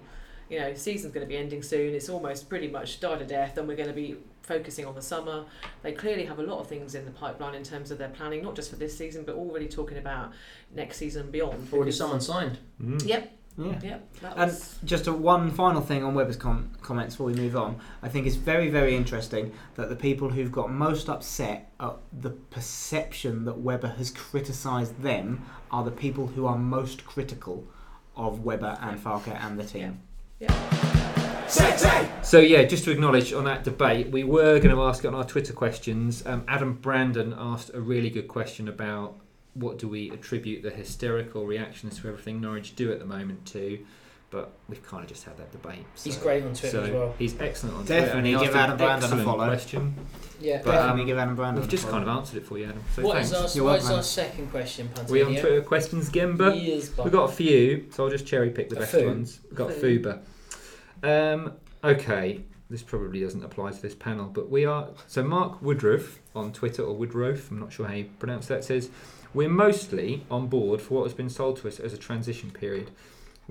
You know, season's going to be ending soon. It's almost pretty much died a death, and we're going to be focusing on the summer. They clearly have a lot of things in the pipeline in terms of their planning, not just for this season, but already talking about next season and beyond. Already because- someone signed. Mm. Yep, Yeah. yep. That And was, just a one final thing on Webber's com- comments before we move on. I think it's very, very interesting that the people who've got most upset at the perception that Webber has criticised them are the people who are most critical of Webber and Farke and the team. So yeah, just to acknowledge on that debate, we were going to ask on our Twitter questions. Um, Adam Brandon asked a really good question about what do we attribute the hysterical reactions to everything Norwich do at the moment to, but we've kind of just had that debate. He's great on Twitter so as well. He's excellent on Twitter, Definitely give asked Adam an Brandon a excellent follow. question. Yeah. But, Definitely um, give Adam Brandon. We've just follow. kind of answered it for you, Adam. So what thanks. is our, You're what is our second question, Pantanio? we on Twitter questions, Gemba? Years We've got a few, so I'll just cherry pick the A best foo. ones. We've got Foo. Fuba. Um, okay, this probably doesn't apply to this panel, but we are. So Mark Woodruff on Twitter, or Woodruff, I'm not sure how you pronounce that, says, We're mostly on board for what has been sold to us as a transition period.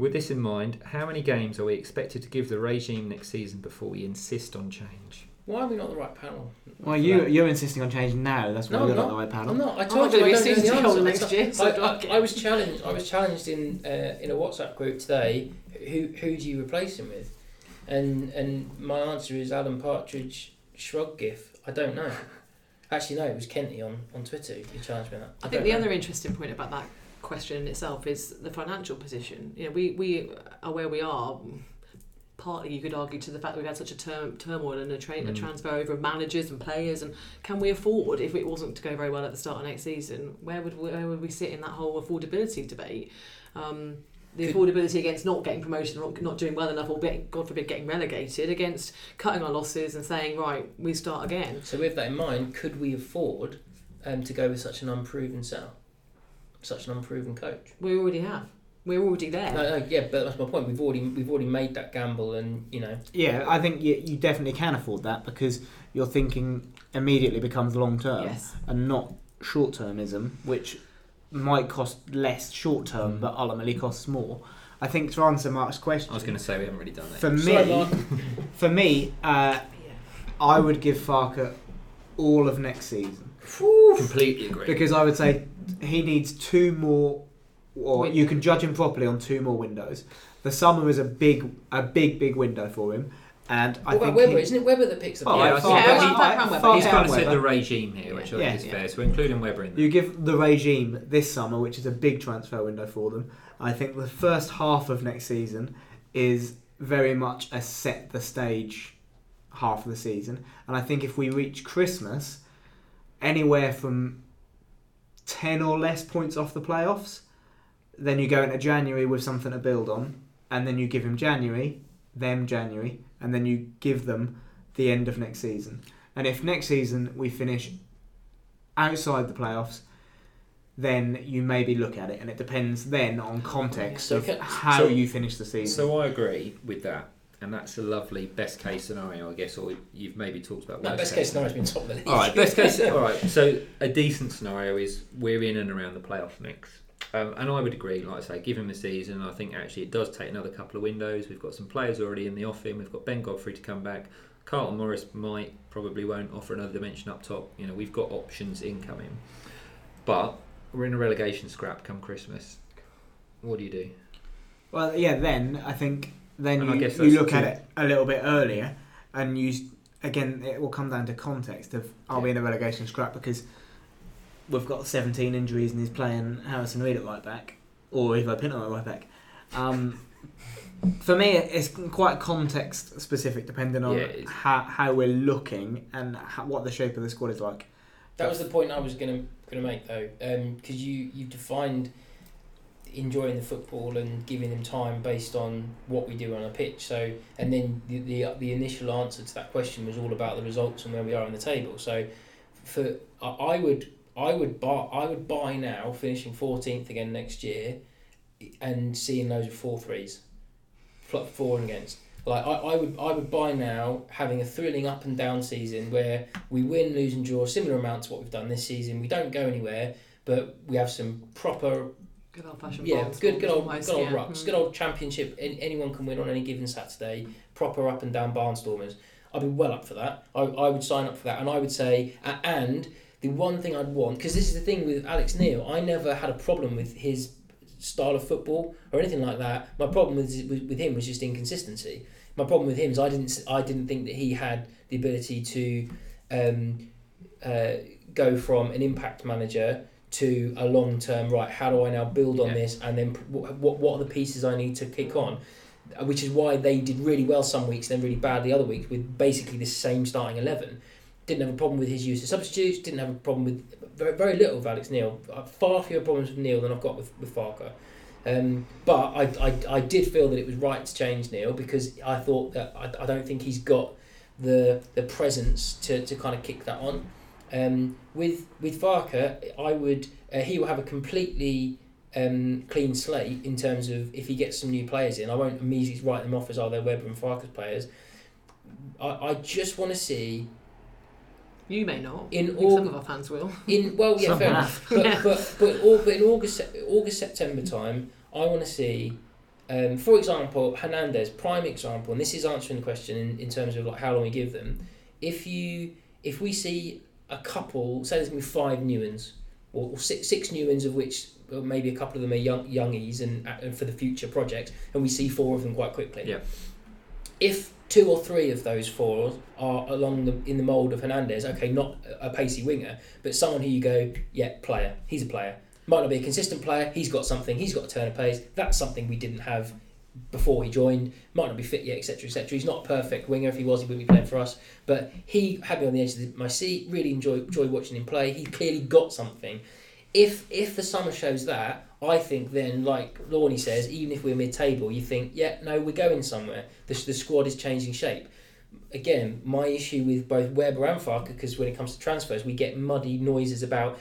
With this in mind, how many games are we expected to give the regime next season before we insist on change? Why are we not the right panel? Well, for you that? you're insisting on change now. That's why No, you're not not. the right panel. I'm not. I I'm told not you gonna I be don't know the answer. next year, so I, I, I was challenged. I was challenged in uh, in a WhatsApp group today. Who who do you replace him with? And and my answer is Alan Partridge. Shrug gif. I don't know. Actually, no. It was Kenty on, on Twitter who challenged me that. I think the know. other interesting point about that question in itself is the financial position. You know, we, we are where we are. Partly, you could argue to the fact that we've had such a term, turmoil and a, tra- a Mm. transfer over of managers and players, and can we afford if it wasn't to go very well at the start of next season? Where would where would we sit in that whole affordability debate? Um, the Could- affordability against not getting promoted or not, not doing well enough, or God forbid getting relegated, against cutting our losses and saying right, we start again. So with that in mind, could we afford um, to go with such an unproven sell, such an unproven coach? We already have. We're already there. No, no, yeah, but that's my point. We've already we've already made that gamble, and you know, Yeah, I think you, you definitely can afford that because your thinking immediately becomes long term yes. and not short termism, which might cost less short term Mm. but ultimately costs more. I think to answer Mark's question, I was going to say we haven't really done that. for Sorry, me, Mark. for me, uh, I would give Farke all of next season Completely agree. because I would say he needs two more, or you can judge him properly on two more windows. The summer is a big, a big, big window for him, and I What about think Webber? he- Isn't it Webber that picks oh, the Oh, Yeah, players? I think Yeah, that he- background Webber, Farke He's yeah. kind of set the regime here, which I Yeah, is yeah. fair. So we're including Webber in there. You give the regime this summer, which is a big transfer window for them. I think the first half of next season is very much a set the stage half of the season. And I think if we reach Christmas, anywhere from 10 or less points off the playoffs, then you go into January with something to build on. And then you give him January, them January, and then you give them the end of next season. And if next season we finish outside the playoffs, then you maybe look at it, and it depends then on context So of how so- you finish the season. So I agree with that, and that's a lovely best case scenario, I guess. Or you've maybe talked about No, worst best case scenario has been top of the league. All right, best case. All right, so a decent scenario is we're in and around the playoff mix, um, and I would agree. Like I say, given the season. I think actually it does take another couple of windows. We've got some players already in the offing. We've got Ben Godfrey to come back. Carlton Morris might probably won't offer another dimension up top. You know, we've got options incoming, but we're in a relegation scrap come Christmas. What do you do? Well, yeah. Then I think then And I you, guess you look at it a little bit earlier, and you again it will come down to context of are we in a relegation scrap because we've got 17 injuries and he's playing Harrison Reed at right back or Ivo Pinto at right back. Um, for me, it's quite context specific, depending on Yeah, how, how we're looking and how, what the shape of the squad is like. That was the point I was gonna gonna make though, because you you defined enjoying the football and giving them time based on what we do on a pitch. So and then the the, the initial answer to that question was all about the results and where we are on the table. So for I would I would buy I would buy now finishing fourteenth again next year and seeing of four threes, for and against. Like I, I would I would buy now having a thrilling up and down season where we win, lose and draw similar amounts to what we've done this season. We don't go anywhere, but we have some proper Good old fashioned yeah, good, good old, good old yeah. rucks, Mm. good old championship. an- Anyone can win on any given Saturday. Proper up and down barnstormers. I'd be well up for that. I, I would sign up for that, and I would say, and the one thing I'd want, because this is the thing with Alex Neil, I never had a problem with his style of football or anything like that. My problem with with, with him was just inconsistency. My problem with him is I didn't I didn't think that he had the ability to um, uh, go from an impact manager to a long term right how do I now build on Yeah. this and then what, what what are the pieces I need to kick on? Uh, which is why they did really well some weeks then really bad the other weeks with basically the same starting 11 didn't have a problem with his use of substitutes didn't have a problem with very, very little with Alex Neil Uh, far fewer problems with Neil than I've got with, with Farke. Um, but I, I, I did feel that it was right to change Neil because I thought that I, I don't think he's got the the presence to, to kind of kick that on um, with with Farke, I would uh, he will have a completely um, clean slate in terms of if he gets some new players in. I won't immediately write them off as are they Webber and Farke's players. I, I just want to see You may not. In all- some of our fans will. in well yeah Some fair enough but, Yeah. but but all, but in August August September time I want to see um, for example Hernandez prime example and this is answering the question in, in terms of like how long we give them if you if we see a couple say there's gonna be five new ones or, or six, six new ones of which well, maybe a couple of them are young youngies and, and for the future projects and we see four of them quite quickly Yeah. if two or three of those four are along the in the mould of Hernandez, okay, not a pacey winger, but someone who you go, yeah, player. He's a player. Might not be a consistent player. He's got something. He's got a turn of pace. That's something we didn't have before he joined. Might not be fit yet, etc., etc. He's not a perfect winger. If he was, he wouldn't be playing for us. But he had me on the edge of my seat. Really enjoy enjoy watching him play. He clearly got something. If if the summer shows that, I think then, like Lorne says, even if we're mid-table, you think, yeah, no, we're going somewhere. The, the squad is changing shape. Again, my issue with both Webber and Farke, because when it comes to transfers, we get muddy noises about,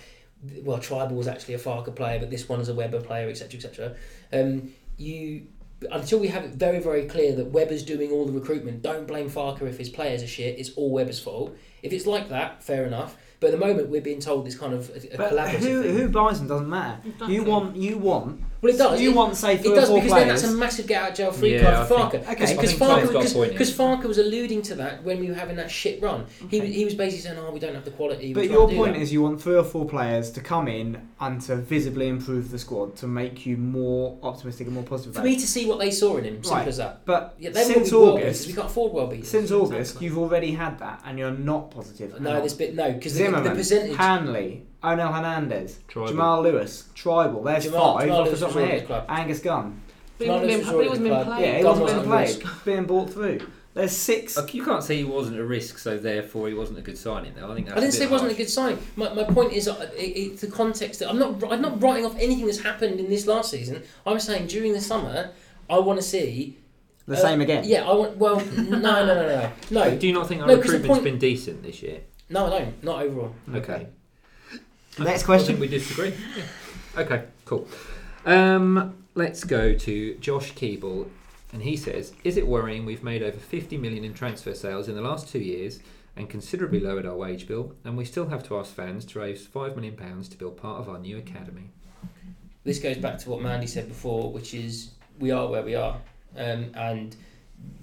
well, Tribal was actually a Farke player, but this one is a Webber player, etc., etc. Um, you until we have it very, very clear that Webber's doing all the recruitment, don't blame Farke if his players are shit. It's all Webber's fault. If it's like that, fair enough. But at the moment, we're being told this kind of a, a But collaborative who thing. who buys them doesn't matter. You want you want well, it does. you It- want say It three or does four because then that's a massive get out of jail free Yeah, card for I Farke. think- Okay. Because I Farke, Tom's got a because, point here. because Farke was alluding to that when we were having that shit run. He, Okay. he was basically saying, "Oh, we don't have the quality." But your point that." is you want three or four players to come in and to visibly improve the squad to make you more optimistic and more positive. for about me it. to see what they saw in him. Simple Right. as that. But Yeah, they since will be. August, we can't afford world beaters. since August, Exactly. you've already had that, and you're not positive. no, this bit no because the, the percentage. Hanley, Onel Hernandez, Tribal. Jamal Lewis, Tribal. There's Jamal- five Jamal off the Lewis top of was already head. at club. Angus Gunn. But he wasn't Lewis being, was but he already wasn't being the played. Yeah, he Gunn wasn't being wasn't played, being brought through. There's six. Uh, You can't say he wasn't a risk, so therefore he wasn't a good signing. Though I think that's I didn't say bit it wasn't a good signing. My, my point is, uh, it, it's the context. That I'm not. I'm not writing off anything that's happened in this last season. I'm saying during the summer, I want to see The uh, same again. Yeah, I want. Well, no, no, no, no, no. Do you not think our No, 'cause the recruitment's point- been decent this year? No, I don't. Not overall. Okay. Next I question. think we disagree. Yeah. Okay, cool. Um, let's go to Josh Keeble, and he says, "Is it worrying we've made over 50 million in transfer sales in the last two years and considerably lowered our wage bill, and we still have to ask fans to raise five million pounds to build part of our new academy?" This goes back to what Mandie said before, which is we are where we are, um, and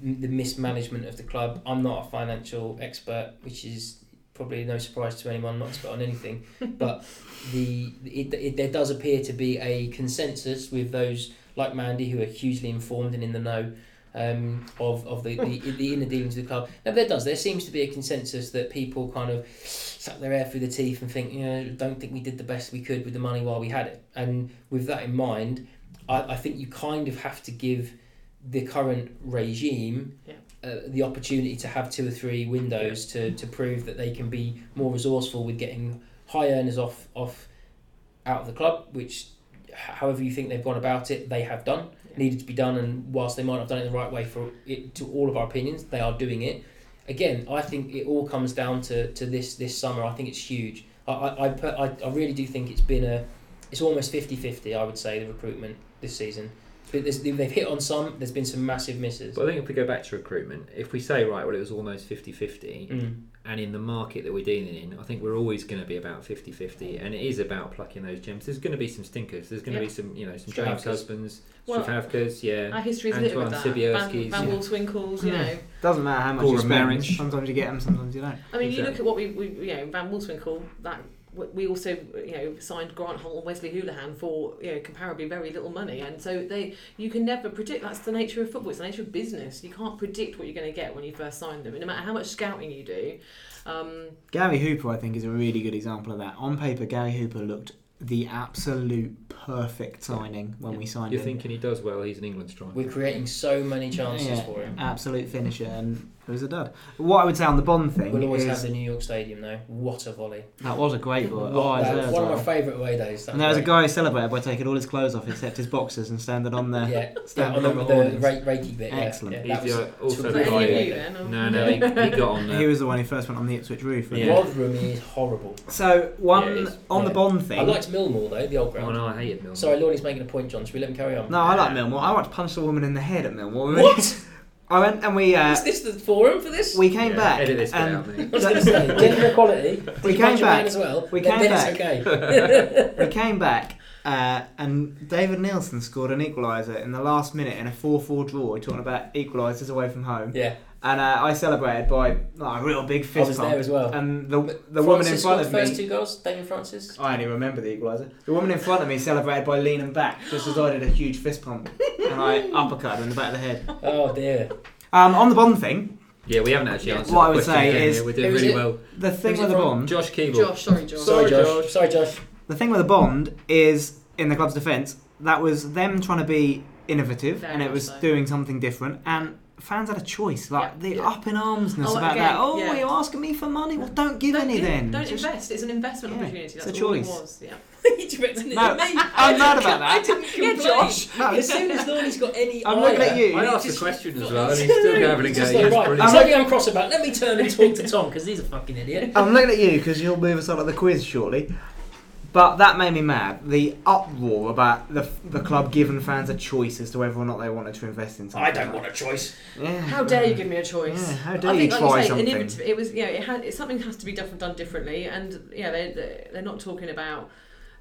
m- the mismanagement of the club. I'm not a financial expert, which is probably no surprise to anyone, not expert on anything. but the it, it, there does appear to be a consensus with those like Mandie who are hugely informed and in the know um, of of the, the the inner dealings of the club. Now there does there seems to be a consensus that people kind of suck their air through the teeth and think you know don't think we did the best we could with the money while we had it. And with that in mind, I, I think you kind of have to give the current regime Yeah. Uh, the opportunity to have two or three windows to, to prove that they can be more resourceful with getting high earners off off out of the club, which however you think they've gone about it, they have done. Yeah. Needed to be done, and whilst they might not have done it the right way for it, to all of our opinions, they are doing it. Again, I think it all comes down to, to this this summer. I think it's huge. I I, I, put, I, I really do think it's been a it's almost 50-50, I would say, the recruitment this season. But there's- they've hit on some. There's been some massive misses. But I think if we go back to recruitment, if we say right, well, it was almost 50-50, Mm. and in the market that we're dealing in, I think we're always going to be about 50-50, and it is about plucking those gems. There's going to be some stinkers. There's going to Yeah. be some, you know, some Strafkas. James Husbands, Well, Strafavkas, yeah. Our history's littered with Antoine that. Van, Sibierski's, Van yeah. Wolfswinkels, you Yeah. know. Doesn't matter how much you spend. Marriage. Sometimes you get them, sometimes you don't. I mean, you look at what we, we you know, Van Wolfswinkel, that w- we also you know signed Grant Holt and Wesley Hoolahan for you know comparably very little money, and so they you can never predict. That's the nature of football. It's the nature of business. You can't predict what you're going to get when you first sign them, and no matter how much scouting you do. Um, Gary Hooper, I think, is a really good example of that. On paper, Gary Hooper looked the absolute perfect signing when we signed him. You're thinking he does well. He's an England striker. We're creating so many chances Yeah. for him. Absolute finisher, and it was a dud. What I would say on the Bond thing We'll always is have the New York Stadium though. What a volley! that was a great ball. What- Oh, that- deserve one of my oh. favourite away days. That And there was a guy who celebrated by taking all his clothes off except his boxers and standing on the. Yeah, yeah standing on the, on the, the the awnings. rake, bit. Excellent. Yeah, He's that the, also the guy. Any of good. you then, No, no, he, he got on He was the one who first went on the Ipswich roof. wasn't The he? Rotherham is horrible. So one Yeah, it is. on the Bond thing. I liked Millmoor though, the old oh, ground. Oh no, I hated Milner. Sorry, Lordy's making a point, John. Should we let him carry on? No, I like Millmoor. I want to punch the woman in the head at Millmoor. What? I went and we uh, Is this the forum for this? we came Yeah, back edit this bit and out, mate. I was going to say, gender equality. Did We you came punch your man back. as well. We then, came then it's okay. we came back uh, and David Nielsen scored an equaliser in the last minute in a 4-4 draw. We're talking about equalisers away from home, yeah, and uh, I celebrated by like, a real big fist I fist was pump. there as well. And the the woman in front got of the first me, two goals. Damien Francis. I only remember the equaliser. The woman in front of me celebrated by leaning back, just as I did a huge fist pump, and I uppercut her in the back of the head. Oh dear. Um, on the Bond thing, Yeah, we haven't actually answered What the I would question say again, is- we're doing really it? well. the thing with the? Bond, Josh Keeble. Josh, sorry, Josh. Sorry, Sorry, Josh. Josh. Sorry, Josh. the thing with the Bond is in the club's defence that was them trying to be innovative Very and it was so. doing something different and fans had a choice like Yeah, the yeah. up in armsness Oh, about again, that oh yeah. you're asking me for money well don't give Don't any give- then Don't Just- invest. It's an investment Yeah, opportunity. it's That's a all it choice. was. Yeah. you directing it No, me. I'm mad about that. I didn't Yeah, complain. Josh. No, As soon as Lordy's got any I'm looking at you. I you asked just- the question as well, and he's still having a It's go. just Yes, like, right, brilliant. it's something I'm cross about. Let me turn and talk to Tom because he's a fucking idiot. I'm looking at you because you'll move us on to the quiz shortly but that made me mad the uproar about the, the club giving fans a choice as to whether or not they wanted to invest in something I don't want a choice. yeah. How dare you give me a choice? Yeah, how dare I you think, like try you say, something? innovative. It was, you know, it had it, something has to be done, done differently, and yeah, they they- they're not talking about.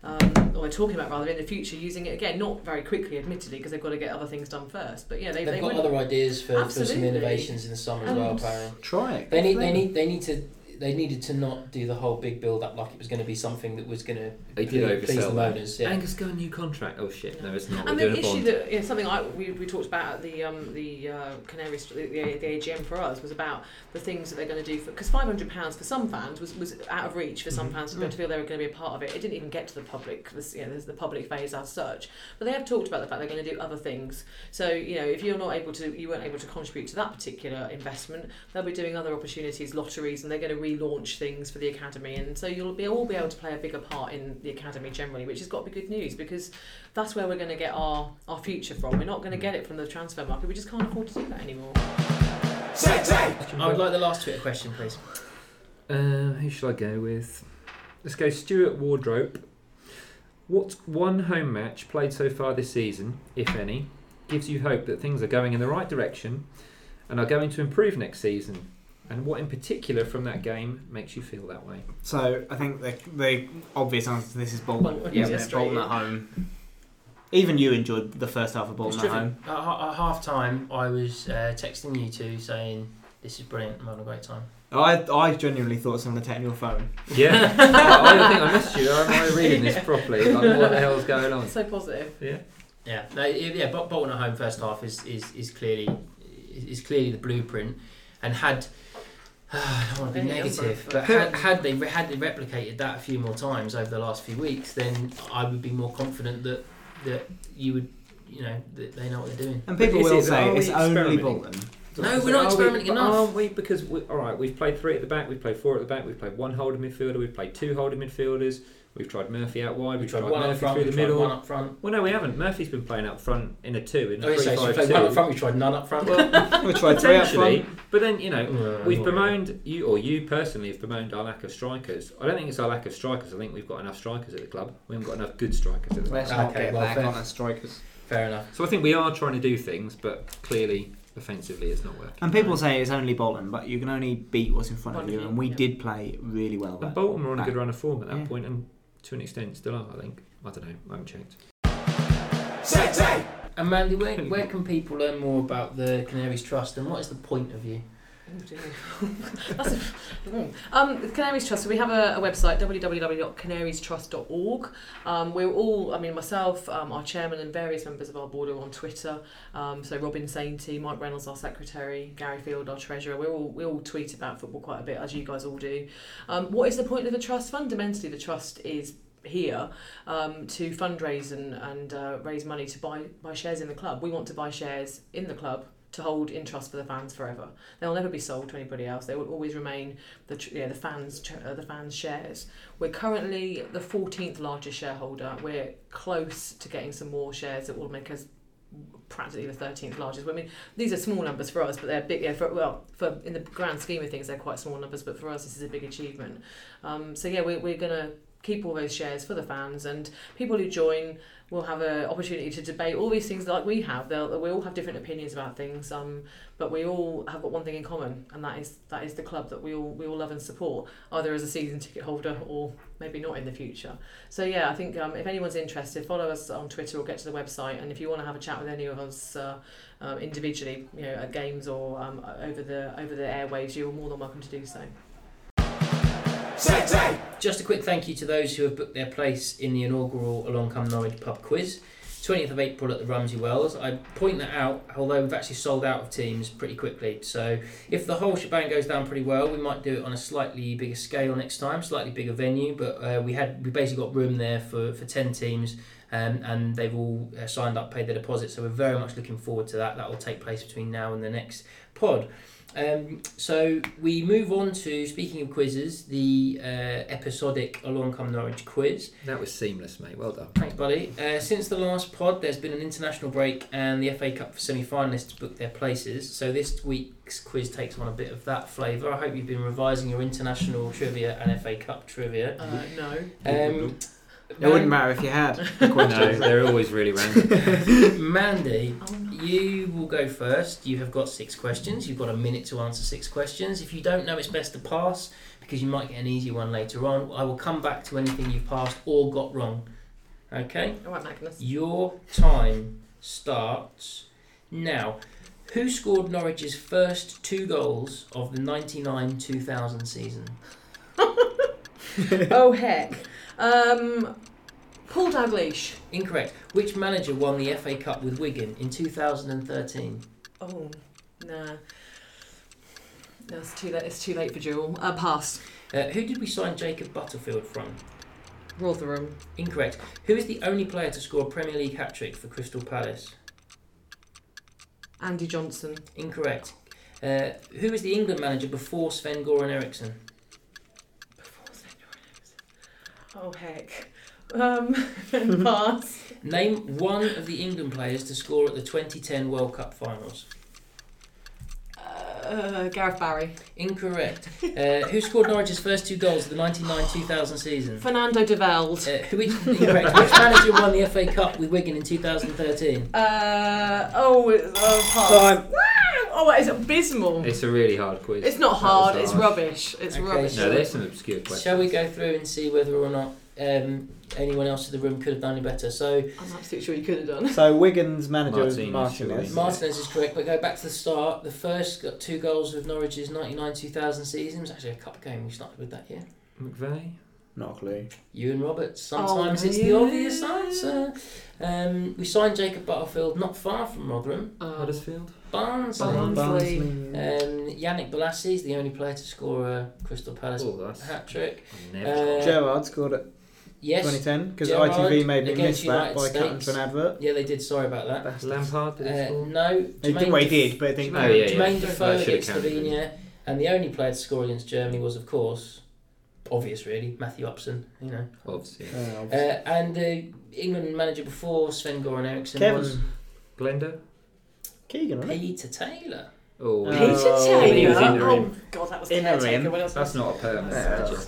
Um, or they're talking about rather in the future using it again, not very quickly, admittedly, because they've got to get other things done first. But yeah, they, They've they got went- other ideas for, for some innovations in the summer as well. And- Apparently, try it they need they need they need to they needed to not do the whole big build up like it was going to be something that was going to They did please the owners. Yeah. Angus got a new contract. Oh shit, no, it's not. And We're the issue that you know, something I we, we talked about at the um, the uh, Canary St- the, the AGM for us was about the things that they're going to do for because five hundred pounds for some fans was, was out of reach for some Mm-hmm. fans to, to feel they were going to be a part of it. It didn't even get to the public, this, you know, there's the public phase as such. But they have talked about the fact they're going to do other things. So you know, if you're not able to, you weren't able to contribute to that particular investment, they'll be doing other opportunities, lotteries, and they're going to relaunch things for the academy. And so you'll be all be able to play a bigger part in the academy generally, which has got to be good news because that's where we're going to get our, our future from. We're not going to get it from the transfer market. We just can't afford to do that anymore. Say, say. I would like the last Twitter question, please. Uh, who should I go with? Let's go Stuart Wardrope. What one home match played so far this season, if any, gives you hope that things are going in the right direction and are going to improve next season? And what in particular from that game makes you feel that way? So I think the, the obvious answer to this is Bolton. Bolton, yeah, yeah, Bolton at home. Even you enjoyed the first half of Bolton at home. At, ha- at half time, I was uh, texting you two saying, This is brilliant, I'm having a great time. I, I genuinely thought someone had taken your phone. Yeah, I, I don't think I missed you. Am I reading this properly? Like, what the hell's going on? So positive. Yeah. Yeah, no, yeah, yeah. Bolton at home first half is, is, is clearly is clearly the blueprint, and had I don't want to be negative, but had, had they had they replicated that a few more times over the last few weeks, then I would be more confident that that you would you know that they know what they're doing. And people Is will it- say are we it's only experimenting? Bolton. No, we're not experimenting we, enough. Aren't we? Because we, all right, we've played three at the back, we've played four at the back, we've played one holding midfielder, we've played two holding midfielders, We've tried Murphy out wide. We We've tried tried, one up Murphy front, through we the tried middle. one up front. Well, no, we haven't. Murphy's been playing up front in a two in a Oh, yeah, so we three-five-two. tried one up front, we tried none up front. Well, We tried three up potentially, front. but then you know Uh, we've not bemoaned you, or you personally have bemoaned our lack of strikers. I don't think it's our lack of strikers. I think we've got enough strikers at the club. We haven't got enough good strikers at the club. Let's not Okay, get well, back fair. on as strikers. Fair enough. So I think we are trying to do things, but clearly offensively it's not working. And people say it's only Bolton, but you can only beat what's in front of you, of you, and we yeah. did play really well. And Bolton were on a good run of form at that Yeah. point, and to an extent still are. I think. I don't know. I haven't checked. Say, say. And Mandie, where, where can people learn more about the Canaries Trust and what is the point of you? Oh dear. That's a, mm. um, Canaries Trust. So we have a, a website www.canariestrust.org. Um, we're all, I mean, myself, um, our chairman, and various members of our board are on Twitter. Um, so Robin Sainty, Mike Reynolds, our secretary, Gary Field, our treasurer. We all we all tweet about football quite a bit, as you guys all do. Um, what is the point of the trust? Fundamentally, the trust is here um, to fundraise and, and uh, raise money to buy, buy shares in the club. We want to buy shares in the club to hold in trust for the fans forever. They'll never be sold to anybody else. They will always remain the yeah, the fans uh, the fans shares. We're currently the 14th largest shareholder. We're close to getting some more shares that will make us practically the 13th largest. I mean, these are small numbers for us, but they're big. Yeah, for, well, for in the grand scheme of things, they're quite small numbers. But for us, this is a big achievement. Um, so yeah, we're, we're gonna keep all those shares for the fans and people who join will have an opportunity to debate all these things like we have. They'll, we all have different opinions about things, um, but we all have got one thing in common, and that is that is the club that we all we all love and support, either as a season ticket holder or maybe not in the future. So yeah, I think um, if anyone's interested, follow us on Twitter or get to the website, and if you want to have a chat with any of us uh, um, individually, you know, at games or um, over the over the airwaves, you're more than welcome to do so. Just a quick thank you to those who have booked their place in the inaugural Along Come Norwich pub quiz. 20th of April at the Rumsey Wells. I point that out, although we've actually sold out of teams pretty quickly. So if the whole shebang goes down pretty well, we might do it on a slightly bigger scale next time, slightly bigger venue. But uh, we had we basically got room there for, for 10 teams, um, and they've all uh, signed up, paid their deposit. So we're very much looking forward to that. That will take place between now and the next pod. Um, so we move on to speaking of quizzes, the uh, episodic Along Come Norwich quiz. That was seamless, mate. Well done. Thanks, buddy. Uh, since the last pod, there's been an international break, and the FA Cup semi-finalists booked their places. So this week's quiz takes on a bit of that flavour. I hope you've been revising your international trivia and FA Cup trivia. Uh, no. Um, It wouldn't matter if you had the No, questions. they're always really random. Mandie, Oh, no. you will go first. You have got six questions. You've got a minute to answer six questions. If you don't know, it's best to pass because you might get an easier one later on. I will come back to anything you've passed or got wrong. Okay? Oh, All right, Magnus. Your time starts now. Who scored Norwich's first two goals of the 99 2000 season? oh heck. Um, Paul Dalglish. Incorrect. Which manager won the FA Cup with Wigan in 2013? Oh, nah. No, it's too late. It's too late for Jewel. Uh, pass. Uh, who did we sign Jacob Butterfield from? Rotherham. Incorrect. Who is the only player to score a Premier League hat trick for Crystal Palace? Andy Johnson. Incorrect. Uh, who was the England manager before Sven Goran Eriksson? Oh heck. Um, pass. Name one of the England players to score at the 2010 World Cup finals. Uh, Gareth Barry. Incorrect. Uh, who scored Norwich's first two goals of the 99-2000 season? Fernando de Velde. Uh, who, which, incorrect. Which manager won the FA Cup with Wigan in 2013? Uh, oh, it's, oh, pass. Time. Oh, it's abysmal. It's a really hard quiz. It's not That was hard. It's rubbish. It's Okay, rubbish. No, there's some obscure questions. Shall we go through and see whether or not um, anyone else in the room could have done any better? So I'm absolutely sure you could have done. So Wigan's manager was Martinez, Martinez. surely. Martinez is correct, but go back to the start. The first got two goals of Norwich's 99-2000 season. It was actually a cup game we started with that year. McVeigh. Not a clue. Iwan Roberts. Sometimes Oh, it's the yeah. obvious answer. Um, we signed Jacob Butterfield not far from Rotherham. Um, Huddersfield. Barnsley. Barnsley. Um, Yannick Bolasie is the only player to score a Crystal Palace Oh, hat trick. Uh, Gerrard scored it. Yes. 2010 because ITV made me against miss that United by cutting States. to an advert. Yeah, they did. Sorry about that. Bastards. Lampard did he Uh, no. He did, Jermaine well, he did, but I think Oh, yeah, yeah. Jermaine That Defoe against Slovenia, and the only player to score against Germany was, of course, obvious really. Matthew Upson, you know. Obviously. Uh, Uh, and the England manager before Sven Goran Eriksson Kevin. was Blender. Keegan, wasn't it? Peter Taylor. Oh, Uh, Peter Oh, he was Taylor. interim. Oh god, that was Interim. caretaker. What else? That's not a permanent Yeah. manager.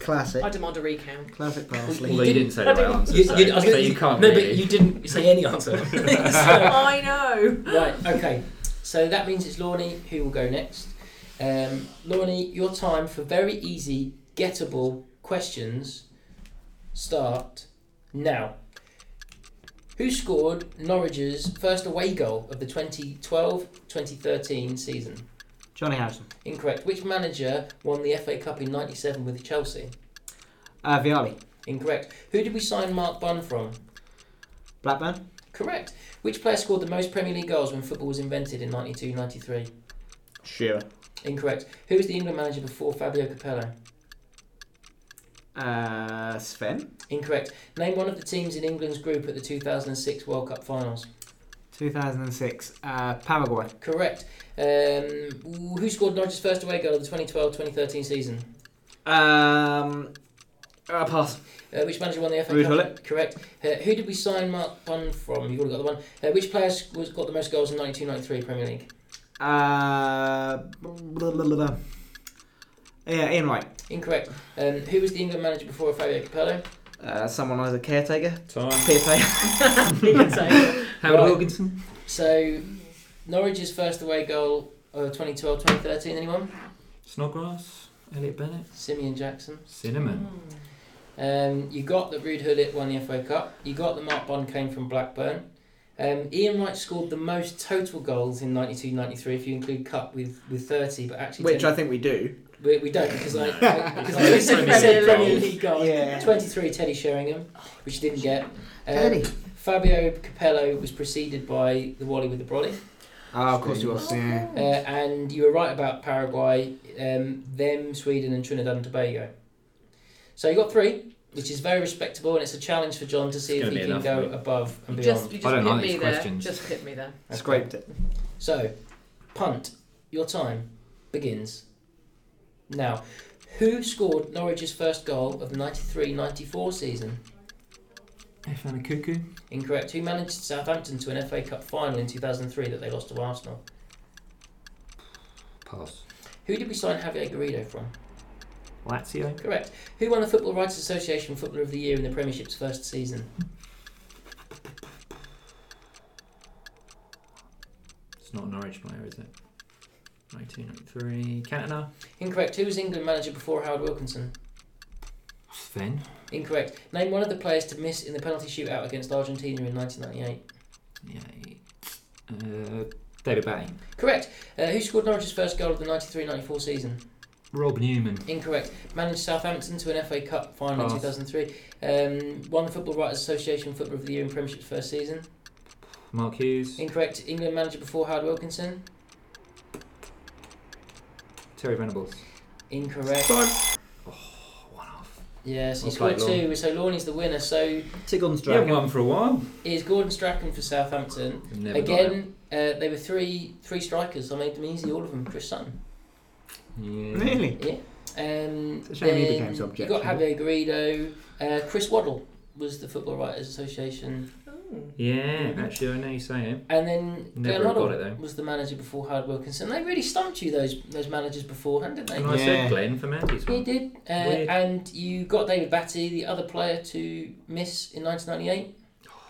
Classic. I demand a recount. Classic parsley. Although you didn't say the right answer, You- so, you- I was so gonna- you can't no, really. but you didn't say any answer. So- I know. right, okay. So that means it's Lorne who will go next. Um, Lorne, your time for very easy, gettable questions start now. Who scored Norwich's first away goal of the 2012-2013 season? Johnny Harrison. Incorrect. Which manager won the FA Cup in 97 with Chelsea? Uh, Vialli. Incorrect. Who did we sign Mark Bunn from? Blackburn. Correct. Which player scored the most Premier League goals when football was invented in 92 93? Shearer. Incorrect. Who was the England manager before Fabio Capello? Uh, Sven. Incorrect. Name one of the teams in England's group at the 2006 World Cup finals. 2006. Uh, Paraguay. Correct. Um, who scored Norwich's first away goal of the 2012 2013 season? Um, uh, pass. Uh, which manager won the FA Ruud Cup? Correct. Uh, who did we sign Mark Bunn from? You've already got the one. Uh, which player was got the most goals in 92 93 Premier League? Uh, blah, blah, blah. Yeah, Ian Wright. Incorrect. Um, who was the England manager before Fabio Capello? Uh, someone as a caretaker. Time. Peter Taylor. You can say. Howard Right. Wilkinson. So, Norwich's first away goal of 2012 2013, anyone? Snodgrass. Elliott Bennett. Simeon Jackson. Cinnamon. Um, you got that Ruud Gullit won the FA Cup. You got that Mark Bunn came from Blackburn. Um, Ian Wright scored the most total goals in 92-93 if you include Cup with, with 30, but actually Which ten- I think we do. We, we don't because I, No. because I so said Premier. League goals. Yeah. 23 Teddy Sheringham, which you didn't get. Um, Teddy. Fabio Capello was preceded by the Wally with the Brolly. Oh, of course he was. Yeah. Uh, and you were right about Paraguay, um, them, Sweden, and Trinidad and Tobago. So you got three, which is very respectable, and it's a challenge for John to see It's if he gonna can be go enough, mate. above and You beyond. just, you I don't hit like me these there. questions. Just hit me there. Okay. Scraped it. So, punt. Your time begins now. Who scored Norwich's first goal of the 93-94 season? Efan Ekoku. Incorrect. Who managed Southampton to an FA Cup final in 2003 that they lost to Arsenal? Pass. Who did we sign Javier Garrido from? Lazio. Correct. Who won the Football Writers Association Footballer of the Year in the Premiership's first season? It's not a Norwich player, is it? 1993. Cantona. Incorrect. Who was England manager before Howard Wilkinson? Sven. Incorrect. Name one of the players to miss in the penalty shootout against Argentina in 1998. Yeah. Uh, David Batty. Correct. Uh, who scored Norwich's first goal of the 93-94 season? Rob Newman. Incorrect. Managed Southampton to an FA Cup final in Pass. 2003. Um, won the Football Writers Association Footballer of the Year in Premiership's first season. Mark Hughes. Incorrect. England manager before Howard Wilkinson. Terry Venables. Incorrect. One off. Yes, he Well scored played, two. So Lorne's the winner. So Tick on You haven't won for a while. is Gordon Strachan for Southampton. Never got it. Again, uh, they were three three strikers. I made them easy, all of them. Chris Sutton. Yeah. Really? Yeah. Um, It's a shame he then became so You got objectionable. Javier Garrido. Uh, Chris Waddle was the Football Writers Association. Oh. Yeah, actually, I know you say it. And then Never Glenn got it, though. was the manager before Howard Wilkinson. They really stumped you, those those managers beforehand, didn't they? And I Yeah. said Glenn for Mandie's He one. did. Uh, Weird. and you got David Batty, the other player to miss in 1998.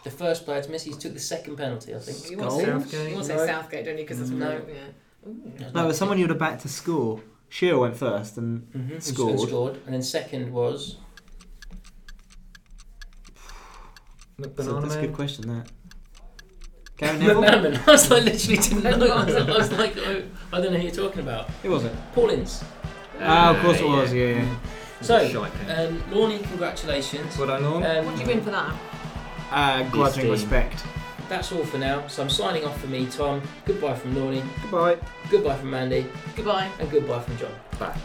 The first player to miss, he took the second penalty, I think. You want to say, Southgate. you want to No. Southgate, don't you? Because it's No. yeah. Ooh. No, but someone you would have backed to score. Shearer went first, and hmm Scored. scored. And then second was so that's a good question. That. Gary Neville. McManaman. I was like, literally didn't know. I was, I was like, oh, I don't know who you're talking about. Who was it? Paul Ince. Ah, of course it was. Yeah. yeah. So, Shite um, Lorne, congratulations. Well done, Lorne. Um, What do you win for that? Uh, grudging respect. That's all for now. So I'm signing off for me, Tom. Goodbye from Lorne. Goodbye. Goodbye from Mandie. Goodbye. And goodbye from John. Bye.